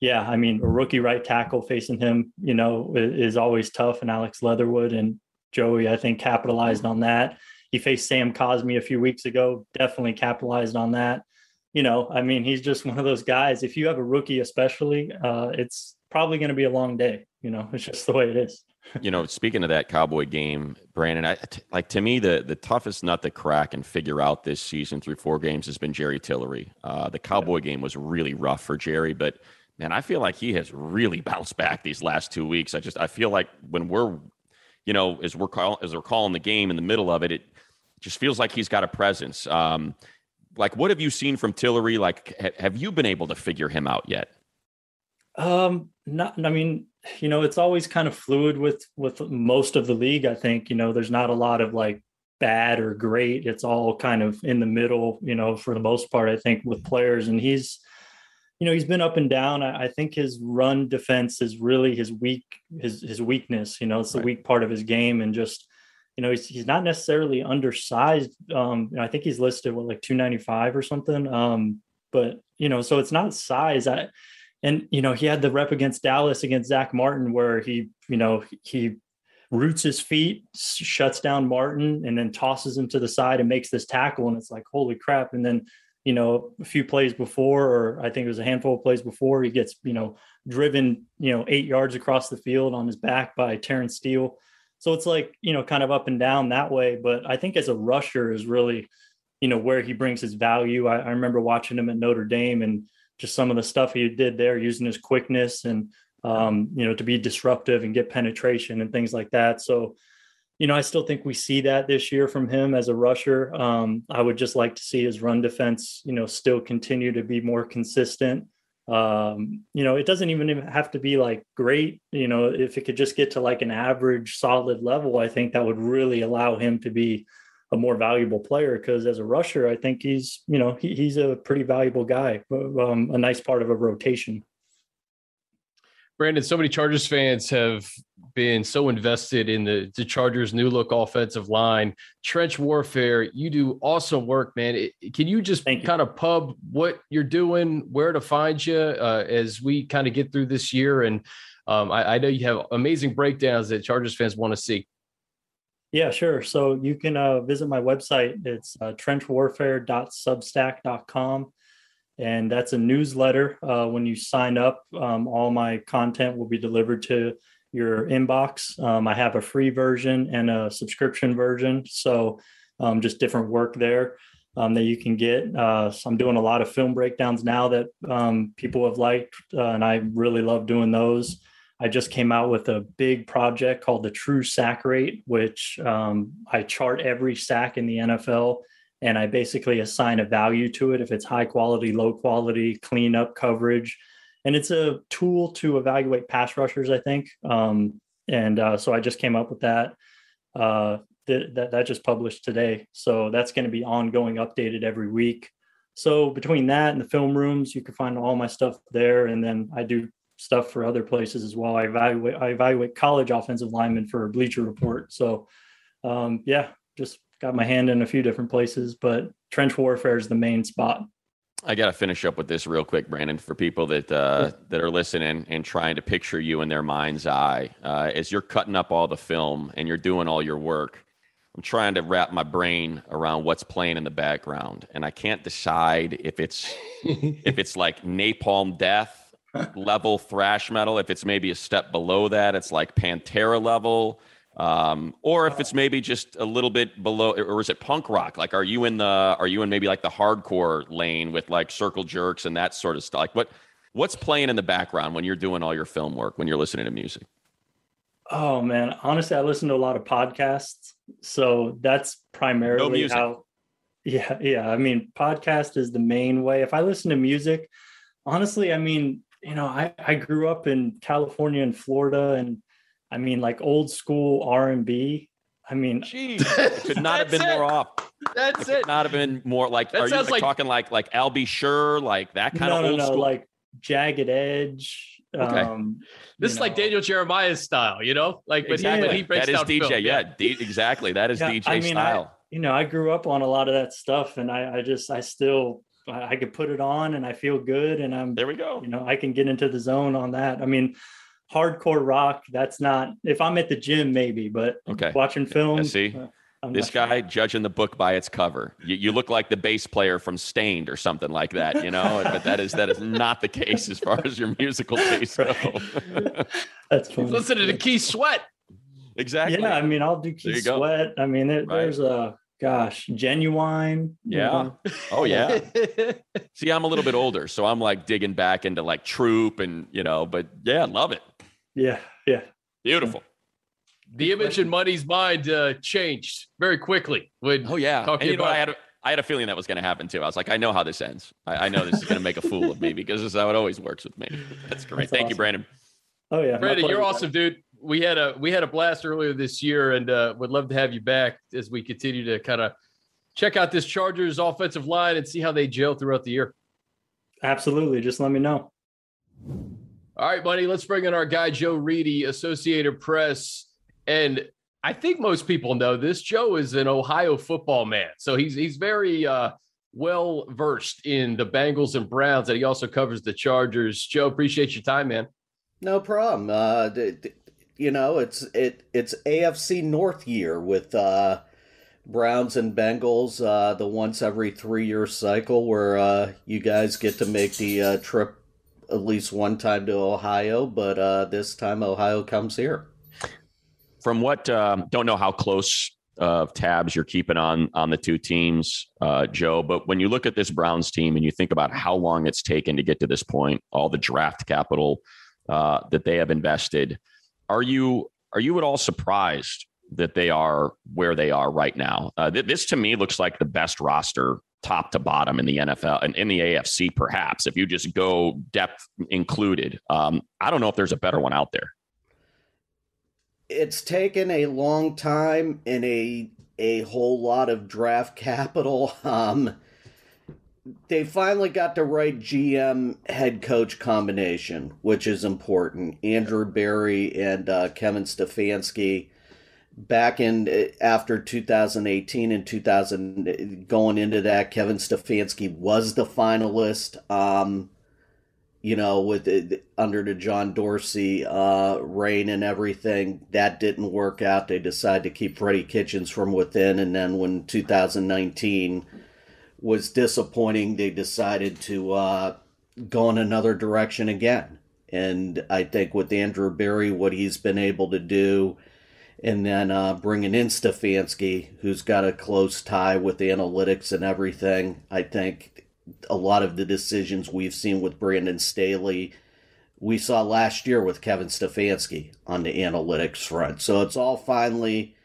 yeah, I mean, a rookie right tackle facing him, you know, is always tough. And Alex Leatherwood and Joey, I think, capitalized on that. He faced Sam Cosmi a few weeks ago, definitely capitalized on that. You know, I mean, he's just one of those guys. If you have a rookie, especially, uh, it's probably going to be a long day. You know, it's just the way it is. you know, speaking of that Cowboy game, Brandon, I, t- like to me the the toughest nut to crack and figure out this season through four games has been Jerry Tillery. Uh, the Cowboy game was really rough for Jerry, but man, I feel like he has really bounced back these last two weeks. I just I feel like when we're, you know, as we're call, as we're calling the game in the middle of it, it just feels like he's got a presence. Um, like, what have you seen from Tillery? Like, ha- have you been able to figure him out yet? Um, not. I mean, you know, it's always kind of fluid with with most of the league. I think you know, there's not a lot of like bad or great. It's all kind of in the middle. You know, for the most part, I think with players, and he's you know he's been up and down. I, I, think his run defense is really his weak his his weakness. You know, it's the right. weak part of his game, and just you know he's he's not necessarily undersized. Um, you know, I think he's listed what like two ninety five or something. Um, but you know, so it's not size. I and you know he had the rep against Dallas against Zack Martin where he you know he roots his feet, shuts down Martin, and then tosses him to the side and makes this tackle, and it's like holy crap, and then you know, a few plays before, or I think it was a handful of plays before, he gets, you know, driven, you know, eight yards across the field on his back by Terence Steele. So it's like, you know, kind of up and down that way. But I think as a rusher is really, you know, where he brings his value. I, I remember watching him at Notre Dame and just some of the stuff he did there using his quickness and, um, you know, to be disruptive and get penetration and things like that. So, you know, I still think we see that this year from him as a rusher. Um, I would just like to see his run defense, you know, still continue to be more consistent. Um, you know, it doesn't even have to be like great. You know, if it could just get to like an average, solid level, I think that would really allow him to be a more valuable player. Because as a rusher, I think he's, you know, he, he's a pretty valuable guy, um, a nice part of a rotation. Brandon, so many Chargers fans have been so invested in the, the Chargers' new look offensive line, trench warfare. You do awesome work, man. It, can you just you. kind of pub what you're doing, where to find you uh, as we kind of get through this year? And um, I, I, know you have amazing breakdowns that Chargers fans want to see. Yeah, sure. So you can uh, visit my website. It's uh, trenchwarfare.substack.com and that's a newsletter. Uh, when you sign up, um, all my content will be delivered to your inbox. Um, I have a free version and a subscription version, so um, just different work there um, that you can get. Uh, so I'm doing a lot of film breakdowns now that um, people have liked, uh, and I really love doing those. I just came out with a big project called the True Sack Rate, which um, I chart every sack in the NFL and I basically assign a value to it if it's high quality, low quality, clean up coverage. And it's a tool to evaluate pass rushers, I think. Um, and uh, so I just came up with that. Uh, that, that just published today. So that's going to be ongoing, updated every week. So between that and the film rooms, you can find all my stuff there. And then I do stuff for other places as well. I evaluate I evaluate college offensive linemen for a Bleacher Report. So um, yeah, just got my hand in a few different places, but trench warfare is the main spot. I got to finish up with this real quick, Brandon, for people that uh, that are listening and trying to picture you in their mind's eye uh, as you're cutting up all the film and you're doing all your work. I'm trying to wrap my brain around what's playing in the background, and I can't decide if it's if it's like Napalm Death level thrash metal, if it's maybe a step below that, it's like Pantera level um, or if it's maybe just a little bit below, or is it punk rock? Like, are you in the, are you in maybe like the hardcore lane with like circle jerks and that sort of stuff? Like, what, what's playing in the background when you're doing all your film work when you're listening to music? Oh man, honestly, I listen to a lot of podcasts, so that's primarily no how. Yeah, yeah. I mean, podcast is the main way. If I listen to music, honestly, I mean, you know, I I grew up in California and Florida, and I mean, like old school R and B. I mean, Jeez, it could not have been it. more off. That's it. it. not have been more like. That are you like, like, talking like like Al B. Sure, like that kind no, of old no, school? like Jagged Edge. Okay. Um, this is know. like Daniel Jeremiah's style, you know, like exactly. when he breaks that is DJ. Film. Yeah, D- exactly. That is yeah, DJ I mean, style. I, you know, I grew up on a lot of that stuff, and I, I just, I still, I, I could put it on, and I feel good, and I'm there. We go. You know, I can get into the zone on that. I mean, hardcore rock that's not if i'm at the gym maybe but okay watching film see uh, I'm this guy sure. judging the book by its cover. You, you, look like the bass player from Staind or something like that, you know. but that is that is not the case as far as your musical taste go. That's funny. Listening to the Keith Sweat. Exactly. Yeah, I mean, I'll do Keith Sweat. I mean, there, right. there's a gosh, genuine. Yeah. Oh yeah. See, I'm a little bit older, so I'm like digging back into like Troop and you know, but yeah, love it. Yeah. Yeah. Beautiful. The image in Money's mind uh, changed very quickly. When oh yeah, and, you know, I had a, I had a feeling that was going to happen too. I was like, I know how this ends. I, I know this is going to make a fool of me because this is how it always works with me. That's great. That's Thank awesome. you, Brandon. Oh yeah, Brandon, you're awesome, dude. We had a we had a blast earlier this year, and uh, would love to have you back as we continue to kind of check out this Chargers offensive line and see how they gel throughout the year. Absolutely, just let me know. All right, buddy. Let's bring in our guy Joe Reedy, Associated Press, and I think most people know this. Joe is an Ohio football man, so he's he's very uh, well versed in the Bengals and Browns, and he also covers the Chargers. Joe, appreciate your time, man. No problem. Uh, you know, it's it it's AFC North year with uh, Browns and Bengals, uh, the once every three year cycle where uh, you guys get to make the uh, trip at least one time to Ohio, but uh, this time Ohio comes here. From what um, don't know how close of tabs you're keeping on on the two teams, uh, Joe. But when you look at this Browns team and you think about how long it's taken to get to this point, all the draft capital uh, that they have invested, are you are you at all surprised that they are where they are right now? Uh, th- this to me looks like the best roster top to bottom in the NFL and in the AFC, perhaps if you just go depth included. Um, I don't know if there's a better one out there. It's taken a long time and a a whole lot of draft capital. Um, they finally got the right GM head coach combination, which is important. Andrew Berry and uh, Kevin Stefanski. Back in uh, after 2018 and 2000, going into that, Kevin Stefanski was the finalist. Um, you know, with under the John Dorsey uh, reign and everything, that didn't work out. They decided to keep Freddie Kitchens from within, and then when 2019 was disappointing. They decided to uh, go in another direction again. And I think with Andrew Berry, what he's been able to do, and then uh, bringing in Stefanski, who's got a close tie with analytics and everything, I think a lot of the decisions we've seen with Brandon Staley, we saw last year with Kevin Stefanski on the analytics front. So it's all finally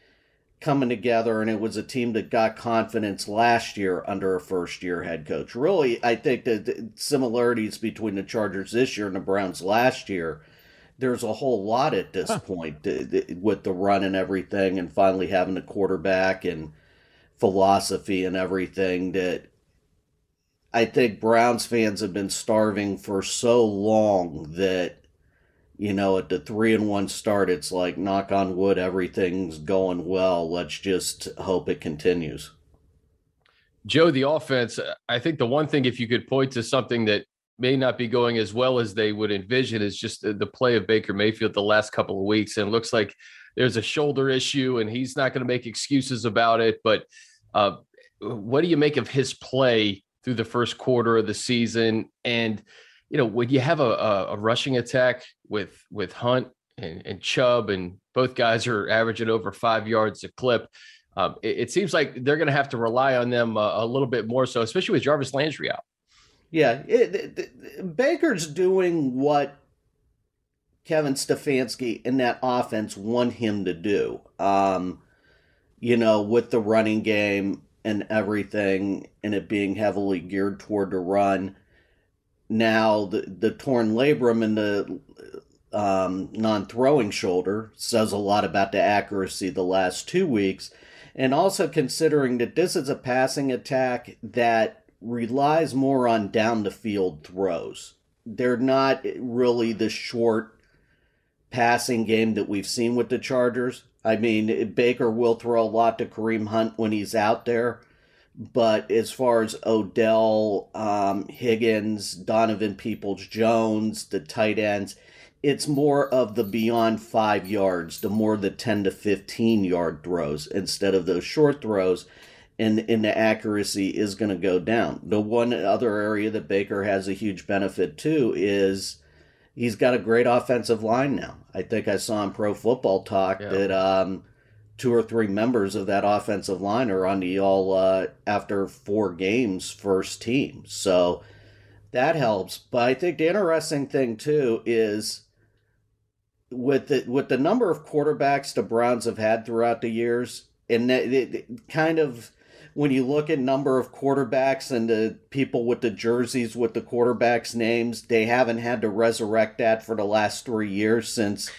coming together, and it was a team that got confidence last year under a first year head coach. Really, I think the similarities between the Chargers this year and the Browns last year. There's a whole lot at this huh. point with the run and everything, and finally having a quarterback and philosophy and everything that I think Browns fans have been starving for so long that you know, at the three and one start, it's like knock on wood, everything's going well. Let's just hope it continues. Joe, the offense, I think the one thing, if you could point to something that may not be going as well as they would envision, is just the play of Baker Mayfield the last couple of weeks. And it looks like there's a shoulder issue and he's not going to make excuses about it. But uh, what do you make of his play through the first quarter of the season? And, you know, when you have a, a, rushing attack with with Hunt and, and, Chubb, and both guys are averaging over five yards a clip. Um, it, it, seems like they're going to have to rely on them a, a, little bit more so, especially with Jarvis Landry out. Yeah, it, it, Baker's doing what Kevin Stefanski and that offense want him to do. Um, you know, with the running game and everything, and it being heavily geared toward the run now, the, the torn labrum and the um, non throwing shoulder says a lot about the accuracy the last two weeks. And also considering that this is a passing attack that relies more on down the field throws. They're not really the short passing game that we've seen with the Chargers. I mean, Baker will throw a lot to Kareem Hunt when he's out there, but as far as Odell, um, Higgins, Donovan Peoples Jones, the tight ends, it's more of the beyond five yards, the more the 10 to 15 yard throws instead of those short throws. And, and the accuracy is going to go down. The one other area that Baker has a huge benefit too is he's got a great offensive line now. I think I saw in Pro Football Talk yeah. that um, two or three members of that offensive line are on the all uh, after four games first team. So that helps. But I think the interesting thing too is with the with the number of quarterbacks the Browns have had throughout the years, and it, it kind of when you look at number of quarterbacks and the people with the jerseys with the quarterbacks names, they haven't had to resurrect that for the last three years since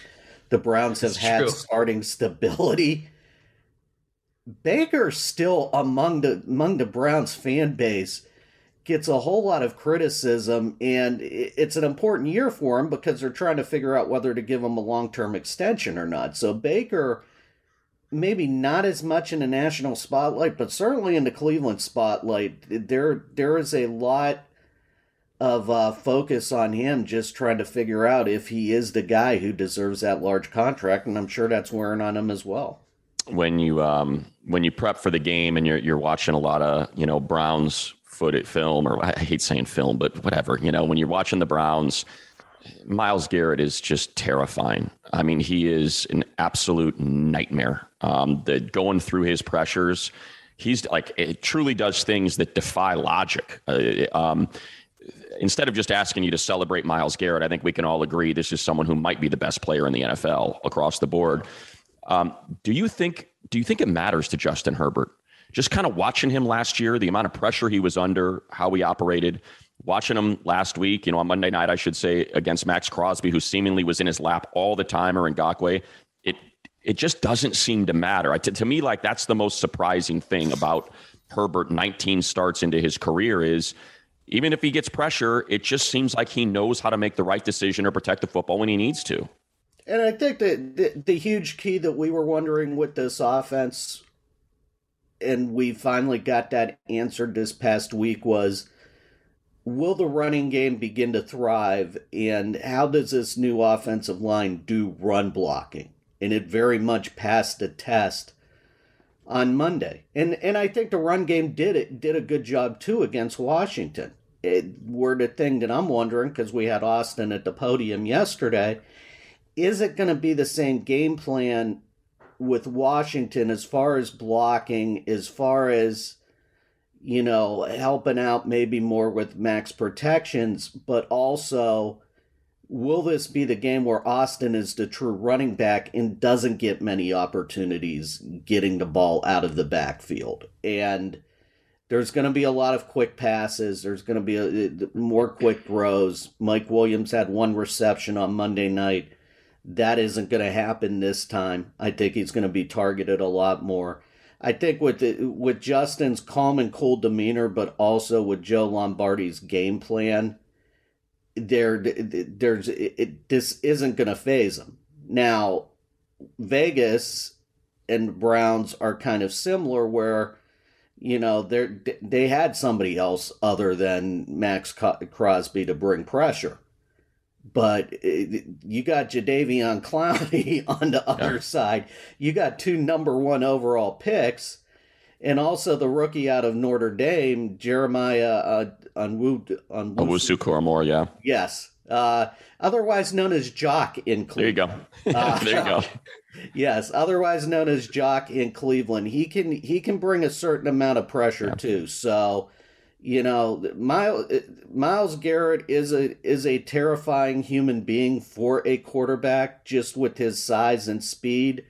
the Browns have had starting stability. Baker still among the among the Browns fan base gets a whole lot of criticism and it's an important year for him because they're trying to figure out whether to give him a long-term extension or not. So Baker maybe not as much in the national spotlight, but certainly in the Cleveland spotlight. There there is a lot of uh, focus on him just trying to figure out if he is the guy who deserves that large contract, and I'm sure that's wearing on him as well. When you um, when you prep for the game and you're you're watching a lot of you know Browns footage film or I hate saying film, but whatever you know when you're watching the Browns Myles Garrett is just terrifying. I mean, he is an absolute nightmare. Um, the going through his pressures, he's like it truly does things that defy logic. Uh, um, instead of just asking you to celebrate Myles Garrett, I think we can all agree this is someone who might be the best player in the NFL across the board. Um, do you think? Do you think it matters to Justin Herbert? Just kind of watching him last year, the amount of pressure he was under, how he operated watching him last week, you know, on Monday night, I should say, against Maxx Crosby, who seemingly was in his lap all the time, or Ngakoue, it it just doesn't seem to matter. To, to me, like that's the most surprising thing about Herbert. 19 starts into his career is even if he gets pressure, it just seems like he knows how to make the right decision or protect the football when he needs to. And I think that the, the huge key that we were wondering with this offense, and we finally got that answered this past week, was will the running game begin to thrive? And how does this new offensive line do run blocking? And it very much passed the test on Monday. And and I think the run game did it did a good job too against Washington. It were the thing that I'm wondering because we had Austin at the podium yesterday is it going to be the same game plan with Washington as far as blocking as far as you know, helping out maybe more with max protections, but also will this be the game where Austin is the true running back and doesn't get many opportunities getting the ball out of the backfield? And there's going to be a lot of quick passes. There's going to be a, uh, more quick throws. Mike Williams had one reception on Monday night. That isn't going to happen this time. I think he's going to be targeted a lot more. I think with the, with Justin's calm and cool demeanor, but also with Joe Lombardi's game plan, there there's it, it, this isn't going to phase him. Now, Vegas and Browns are kind of similar, where you know they they had somebody else other than Maxx Crosby to bring pressure but you got Jadeveon Clowney on the other yeah. side. You got two number one overall picks, and also the rookie out of Notre Dame, Jeremiah uh, Onwu Owusu-Koramoah, yeah. Yes. Uh, otherwise known as Jock in Cleveland. There you go. uh, there you go. yes, otherwise known as Jock in Cleveland. He can he can bring a certain amount of pressure yeah. too. So you know miles Myles Garrett is a is a terrifying human being for a quarterback just with his size and speed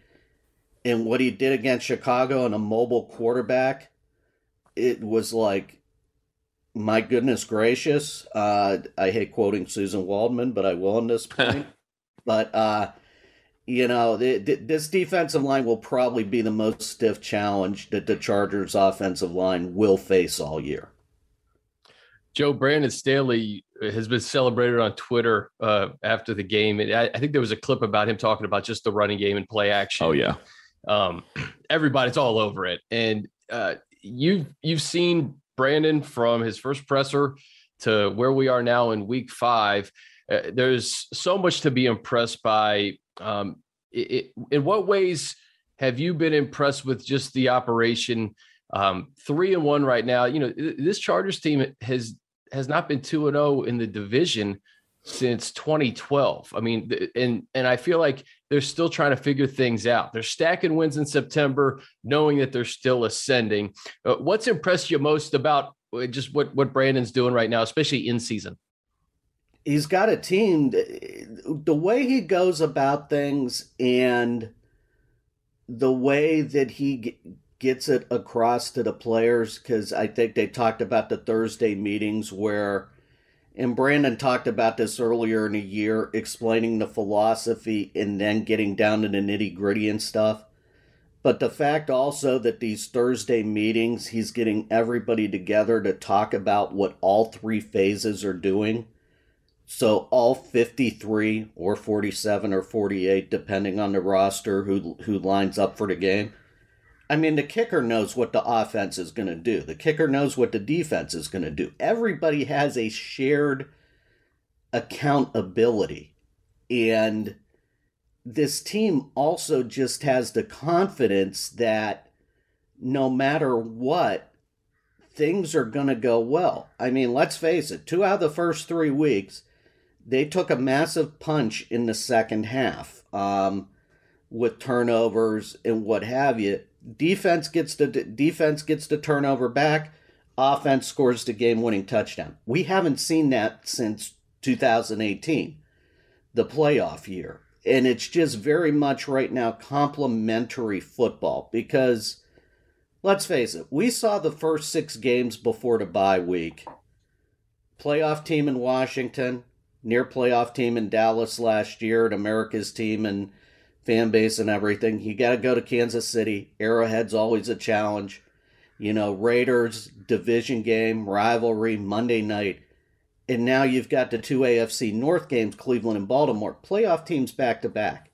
and what he did against Chicago and a mobile quarterback. It was like my goodness gracious uh, I hate quoting Suzyn Waldman but I will on this point. But uh, you know the, the, this defensive line will probably be the most stiff challenge that the Chargers offensive line will face all year Joe Brandon Staley has been celebrated on Twitter uh, after the game. And I, I, think there was a clip about him talking about just the running game and play action. Oh yeah, um, everybody's all over it. And uh, you've you've seen Brandon from his first presser to where we are now in Week Five. Uh, there's so much to be impressed by. Um, it, it, in what ways have you been impressed with just the operation? Um, three and one right now. You know, this Chargers team has has not been two and zero oh in the division since 2012. I mean, and and I feel like they're still trying to figure things out. They're stacking wins in September, knowing that they're still ascending. Uh, what's impressed you most about uh, just what what Brandon's doing right now, especially in season? He's got a team. The way he goes about things and the way that he gets it across to the players because I think they talked about the Thursday meetings where, and Brandon talked about this earlier in the year, explaining the philosophy and then getting down to the nitty gritty and stuff. But the fact also that these Thursday meetings, he's getting everybody together to talk about what all three phases are doing. So all 53 or 47 or 48, depending on the roster who who lines up for the game I mean, the kicker knows what the offense is going to do. The kicker knows what the defense is going to do. Everybody has a shared accountability. And this team also just has the confidence that no matter what, things are going to go well. I mean, let's face it, two out of the first three weeks, they took a massive punch in the second half um, with turnovers and what have you defense gets the defense gets the turnover back. Offense scores the game-winning touchdown. We haven't seen that since 2018 the playoff year. And it's just very much right now complementary football because let's face it we saw the first six games before the bye week. Playoff team in washington near playoff team in dallas last year and america's team and fan base and everything. You got to go to Kansas City. Arrowhead's always a challenge. You know, Raiders division game, rivalry, Monday night. And now you've got the two AFC North games, Cleveland and Baltimore, playoff teams back to back.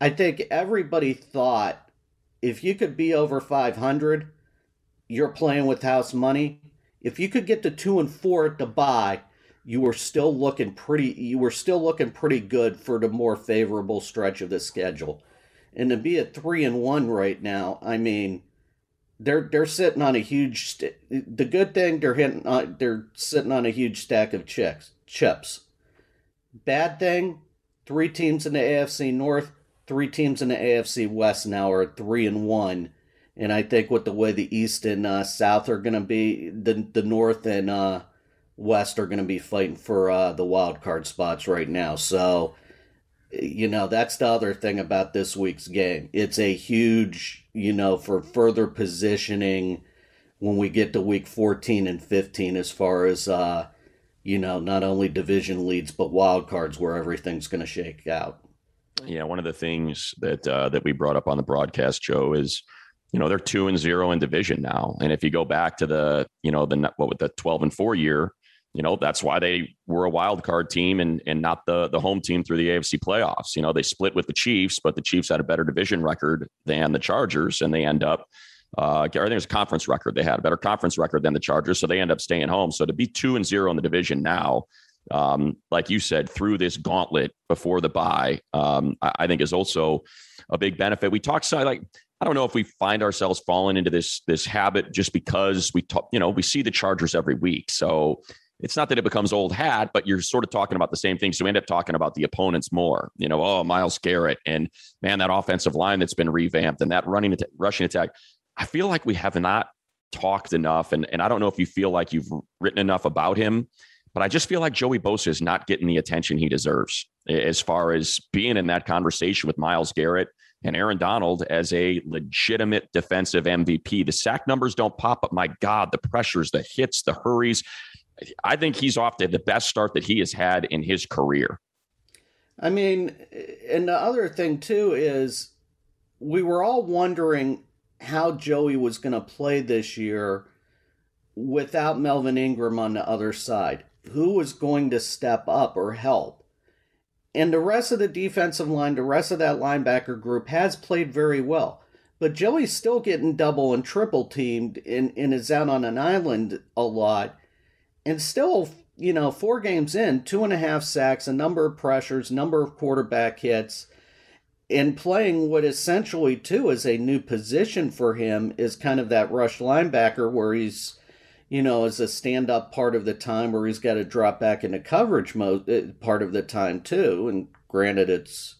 I think everybody thought if you could be over 500, you're playing with house money. If you could get to 2 and 4 at the bye, you were still looking pretty you were still looking pretty good for the more favorable stretch of the schedule. And to be at 3 and 1 right now, I mean, they're they're sitting on a huge st- the good thing they're hitting on, they're sitting on a huge stack of chicks chips. Bad thing, three teams in the AFC North, three teams in the AFC West now are at 3 and 1. And I think with the way the East and uh, South are going to be, the the North and uh, West are going to be fighting for uh, the wild card spots right now. So, you know, that's the other thing about this week's game. It's a huge, you know, for further positioning when we get to week 14 and 15 as far as, uh, you know, not only division leads, but wild cards where everything's going to shake out. Yeah. One of the things that, uh, that we brought up on the broadcast, Joe, is, you know, they're two and zero in division now. And if you go back to the, you know, the, what with the 12 and four year, you know that's why they were a wild card team and and not the the home team through the AFC playoffs. You know they split with the Chiefs, but the Chiefs had a better division record than the Chargers, and they end up. Uh, I think it was a conference record. They had a better conference record than the Chargers, so they end up staying home. So to be two and zero in the division now, um, like you said, through this gauntlet before the bye, um, I, I, think is also a big benefit. We talked so like I don't know if we find ourselves falling into this this habit just because we talk, you know, we see the Chargers every week. So it's not that it becomes old hat, but you're sort of talking about the same thing. So we end up talking about the opponents more. You know, oh, Myles Garrett and man, that offensive line that's been revamped and that running rushing attack. I feel like we have not talked enough, and and I don't know if you feel like you've written enough about him, but I just feel like Joey Bosa is not getting the attention he deserves as far as being in that conversation with Myles Garrett and Aaron Donald as a legitimate defensive MVP. The sack numbers don't pop, but my God, the pressures, the hits, the hurries. I think he's off to the best start that he has had in his career. I mean, and the other thing too is we were all wondering how Joey was going to play this year without Melvin Ingram on the other side. Who was going to step up or help? And the rest of the defensive line, the rest of that linebacker group has played very well. But Joey's still getting double and triple teamed and, and is out on an island a lot and still, you know, four games in, two and a half sacks, a number of pressures, number of quarterback hits, and playing what essentially too is a new position for him is kind of that rush linebacker where he's you know, as a stand up part of the time where he's got to drop back into coverage mode uh, part of the time too. And granted, it's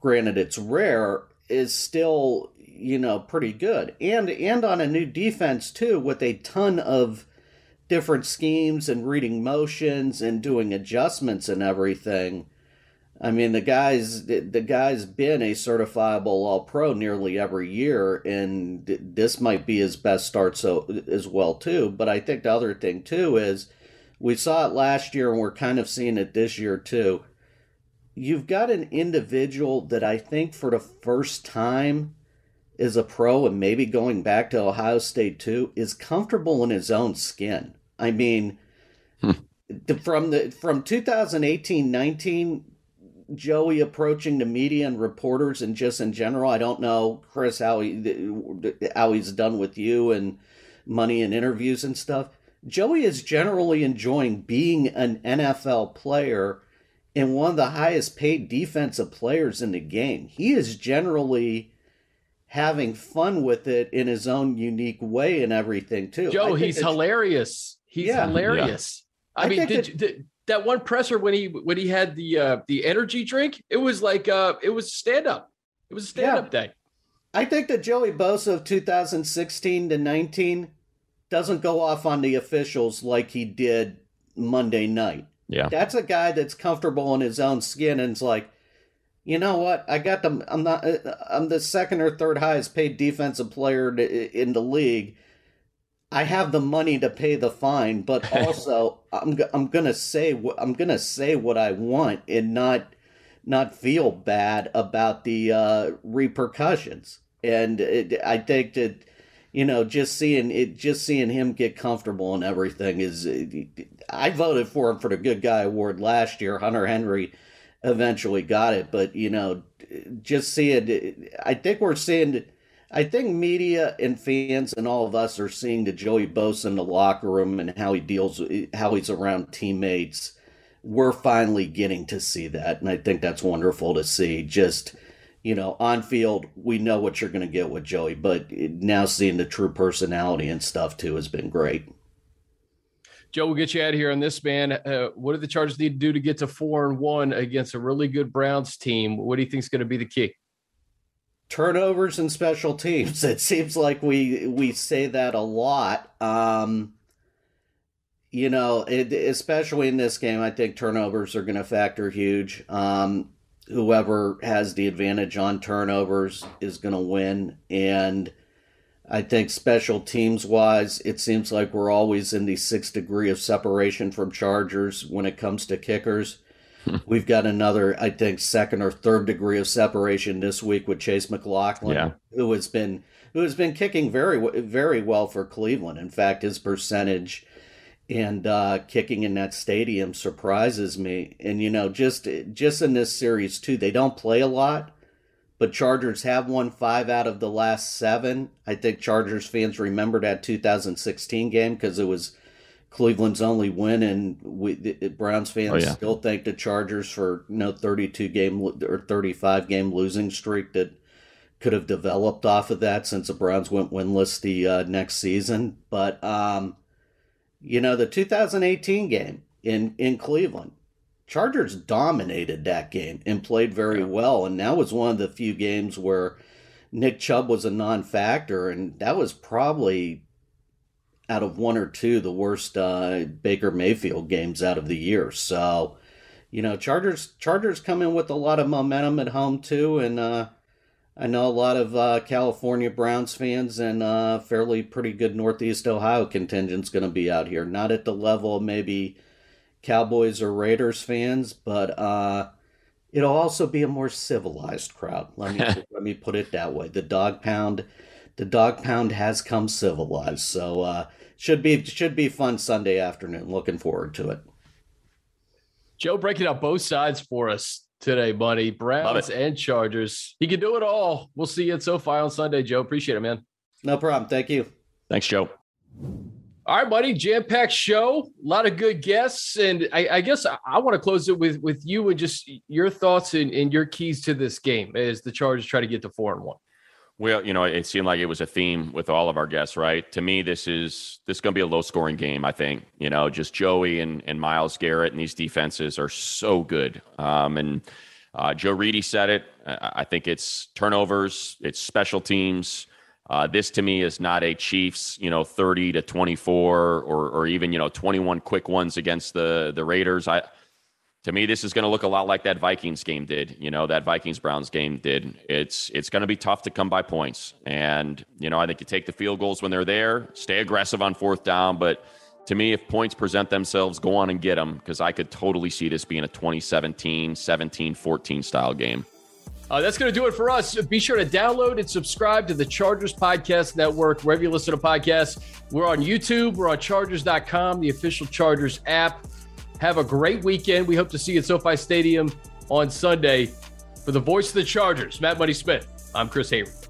granted it's rare is still you know pretty good and and on a new defense too with a ton of different schemes and reading motions and doing adjustments and everything I mean, the guy's the guy's been a certifiable All Pro nearly every year, and this might be his best start so as well too. But I think the other thing too is we saw it last year, and we're kind of seeing it this year too. You've got an individual that I think for the first time is a pro, and maybe going back to Ohio State too, is comfortable in his own skin. I mean. Hmm. From the from 2018 19 Joey approaching the media and reporters and just in general? I don't know, Chris, how he how he's done with you and money and interviews and stuff. Joey is generally enjoying being an NFL player and one of the highest paid defensive players in the game. He is generally having fun with it in his own unique way and everything too. Joe, he's hilarious. He's yeah. hilarious. Yeah. I, I mean, did, did, that one presser when he when he had the uh the energy drink, it was like uh it was stand up. It was a stand up yeah. day. I think that Joey Bosa of 2016 to 19 doesn't go off on the officials like he did Monday night. Yeah. That's a guy that's comfortable in his own skin and is like, you know what? I got them. I'm not. Uh, I'm the second or third highest paid defensive player in the league. I have the money to pay the fine, but also I'm I'm gonna say I'm gonna say what I want and not not feel bad about the uh, repercussions. And it, I think that you know just seeing it, just seeing him get comfortable and everything is. I voted for him for the Good Guy Award last year. Hunter Henry eventually got it, but you know, just seeing. I think we're seeing I think media and fans and all of us are seeing the Joey Bosa in the locker room and how he deals, how he's around teammates. We're finally getting to see that, and I think that's wonderful to see. Just you know, on field, we know what you're going to get with Joey, but now seeing the true personality and stuff too has been great. Joe, we'll get you out of here on this, man. Uh, what do the Chargers need to do to get to four and one against a really good Browns team? What do you think is going to be the key? turnovers and special teams. It seems like we we say that a lot. Um, you know, it, especially in this game, I think turnovers are going to factor huge. Um, whoever has the advantage on turnovers is going to win, and I think special teams wise, it seems like we're always in the sixth degree of separation from Chargers when it comes to kickers. We've got another, I think, second or third degree of separation this week with Chase McLaughlin, yeah. who has been who has been kicking very very well for Cleveland. In fact, his percentage and uh, kicking in that stadium surprises me. And you know, just just in this series too, they don't play a lot, but Chargers have won five out of the last seven. I think Chargers fans remember that 2016 game because it was Cleveland's only win, and we the Browns fans oh, yeah. still thank the Chargers for you know 32 game or 35 game losing streak that could have developed off of that since the Browns went winless the uh, next season. But um, you know the 2018 game in in Cleveland, Chargers dominated that game and played very yeah. well, and that was one of the few games where Nick Chubb was a non-factor, and that was probably out of one or two the worst uh, Baker Mayfield games out of the year. So, you know, Chargers Chargers come in with a lot of momentum at home too, and uh, I know a lot of uh, California Browns fans and uh, fairly pretty good Northeast Ohio contingent's going to be out here. Not at the level maybe Cowboys or Raiders fans, but uh, it'll also be a more civilized crowd. Let me let me put it that way. The dog pound the dog pound has come civilized. So uh, should be should be fun Sunday afternoon. Looking forward to it. Joe breaking out both sides for us today, buddy. Browns and Chargers. He can do it all. We'll see you at SoFi on Sunday, Joe. Appreciate it, man. No problem. Thank you. Thanks, Joe. All right, buddy. Jam packed show. A lot of good guests, and I, I guess I, I want to close it with with you and just your thoughts and, and your keys to this game as the Chargers try to get to four and one. Well, you know, it seemed like it was a theme with all of our guests, right? To me, this is this is going to be a low scoring game. I think you know, just Joey and and Myles Garrett and these defenses are so good. Um, and uh, Joe Reedy said it. I think it's turnovers, it's special teams. Uh, this to me is not a Chiefs, you know, 30 to 24 or or even, you know, 21 quick ones against the the Raiders. I to me this is going to look a lot like that Vikings game did, you know, that Vikings Browns game did. It's it's going to be tough to come by points. And, you know, I think you take the field goals when they're there, stay aggressive on fourth down, but to me, if points present themselves, go on and get them because I could totally see this being a 2017, 17, 14 style game. Uh, that's going to do it for us. Be sure to download and subscribe to the Chargers Podcast Network, wherever you listen to podcasts. We're on YouTube, we're on Chargers.com, the official Chargers app. Have a great weekend. We hope to see you at SoFi Stadium on Sunday. For the voice of the Chargers, Matt Money Smith, I'm Chris Hayre.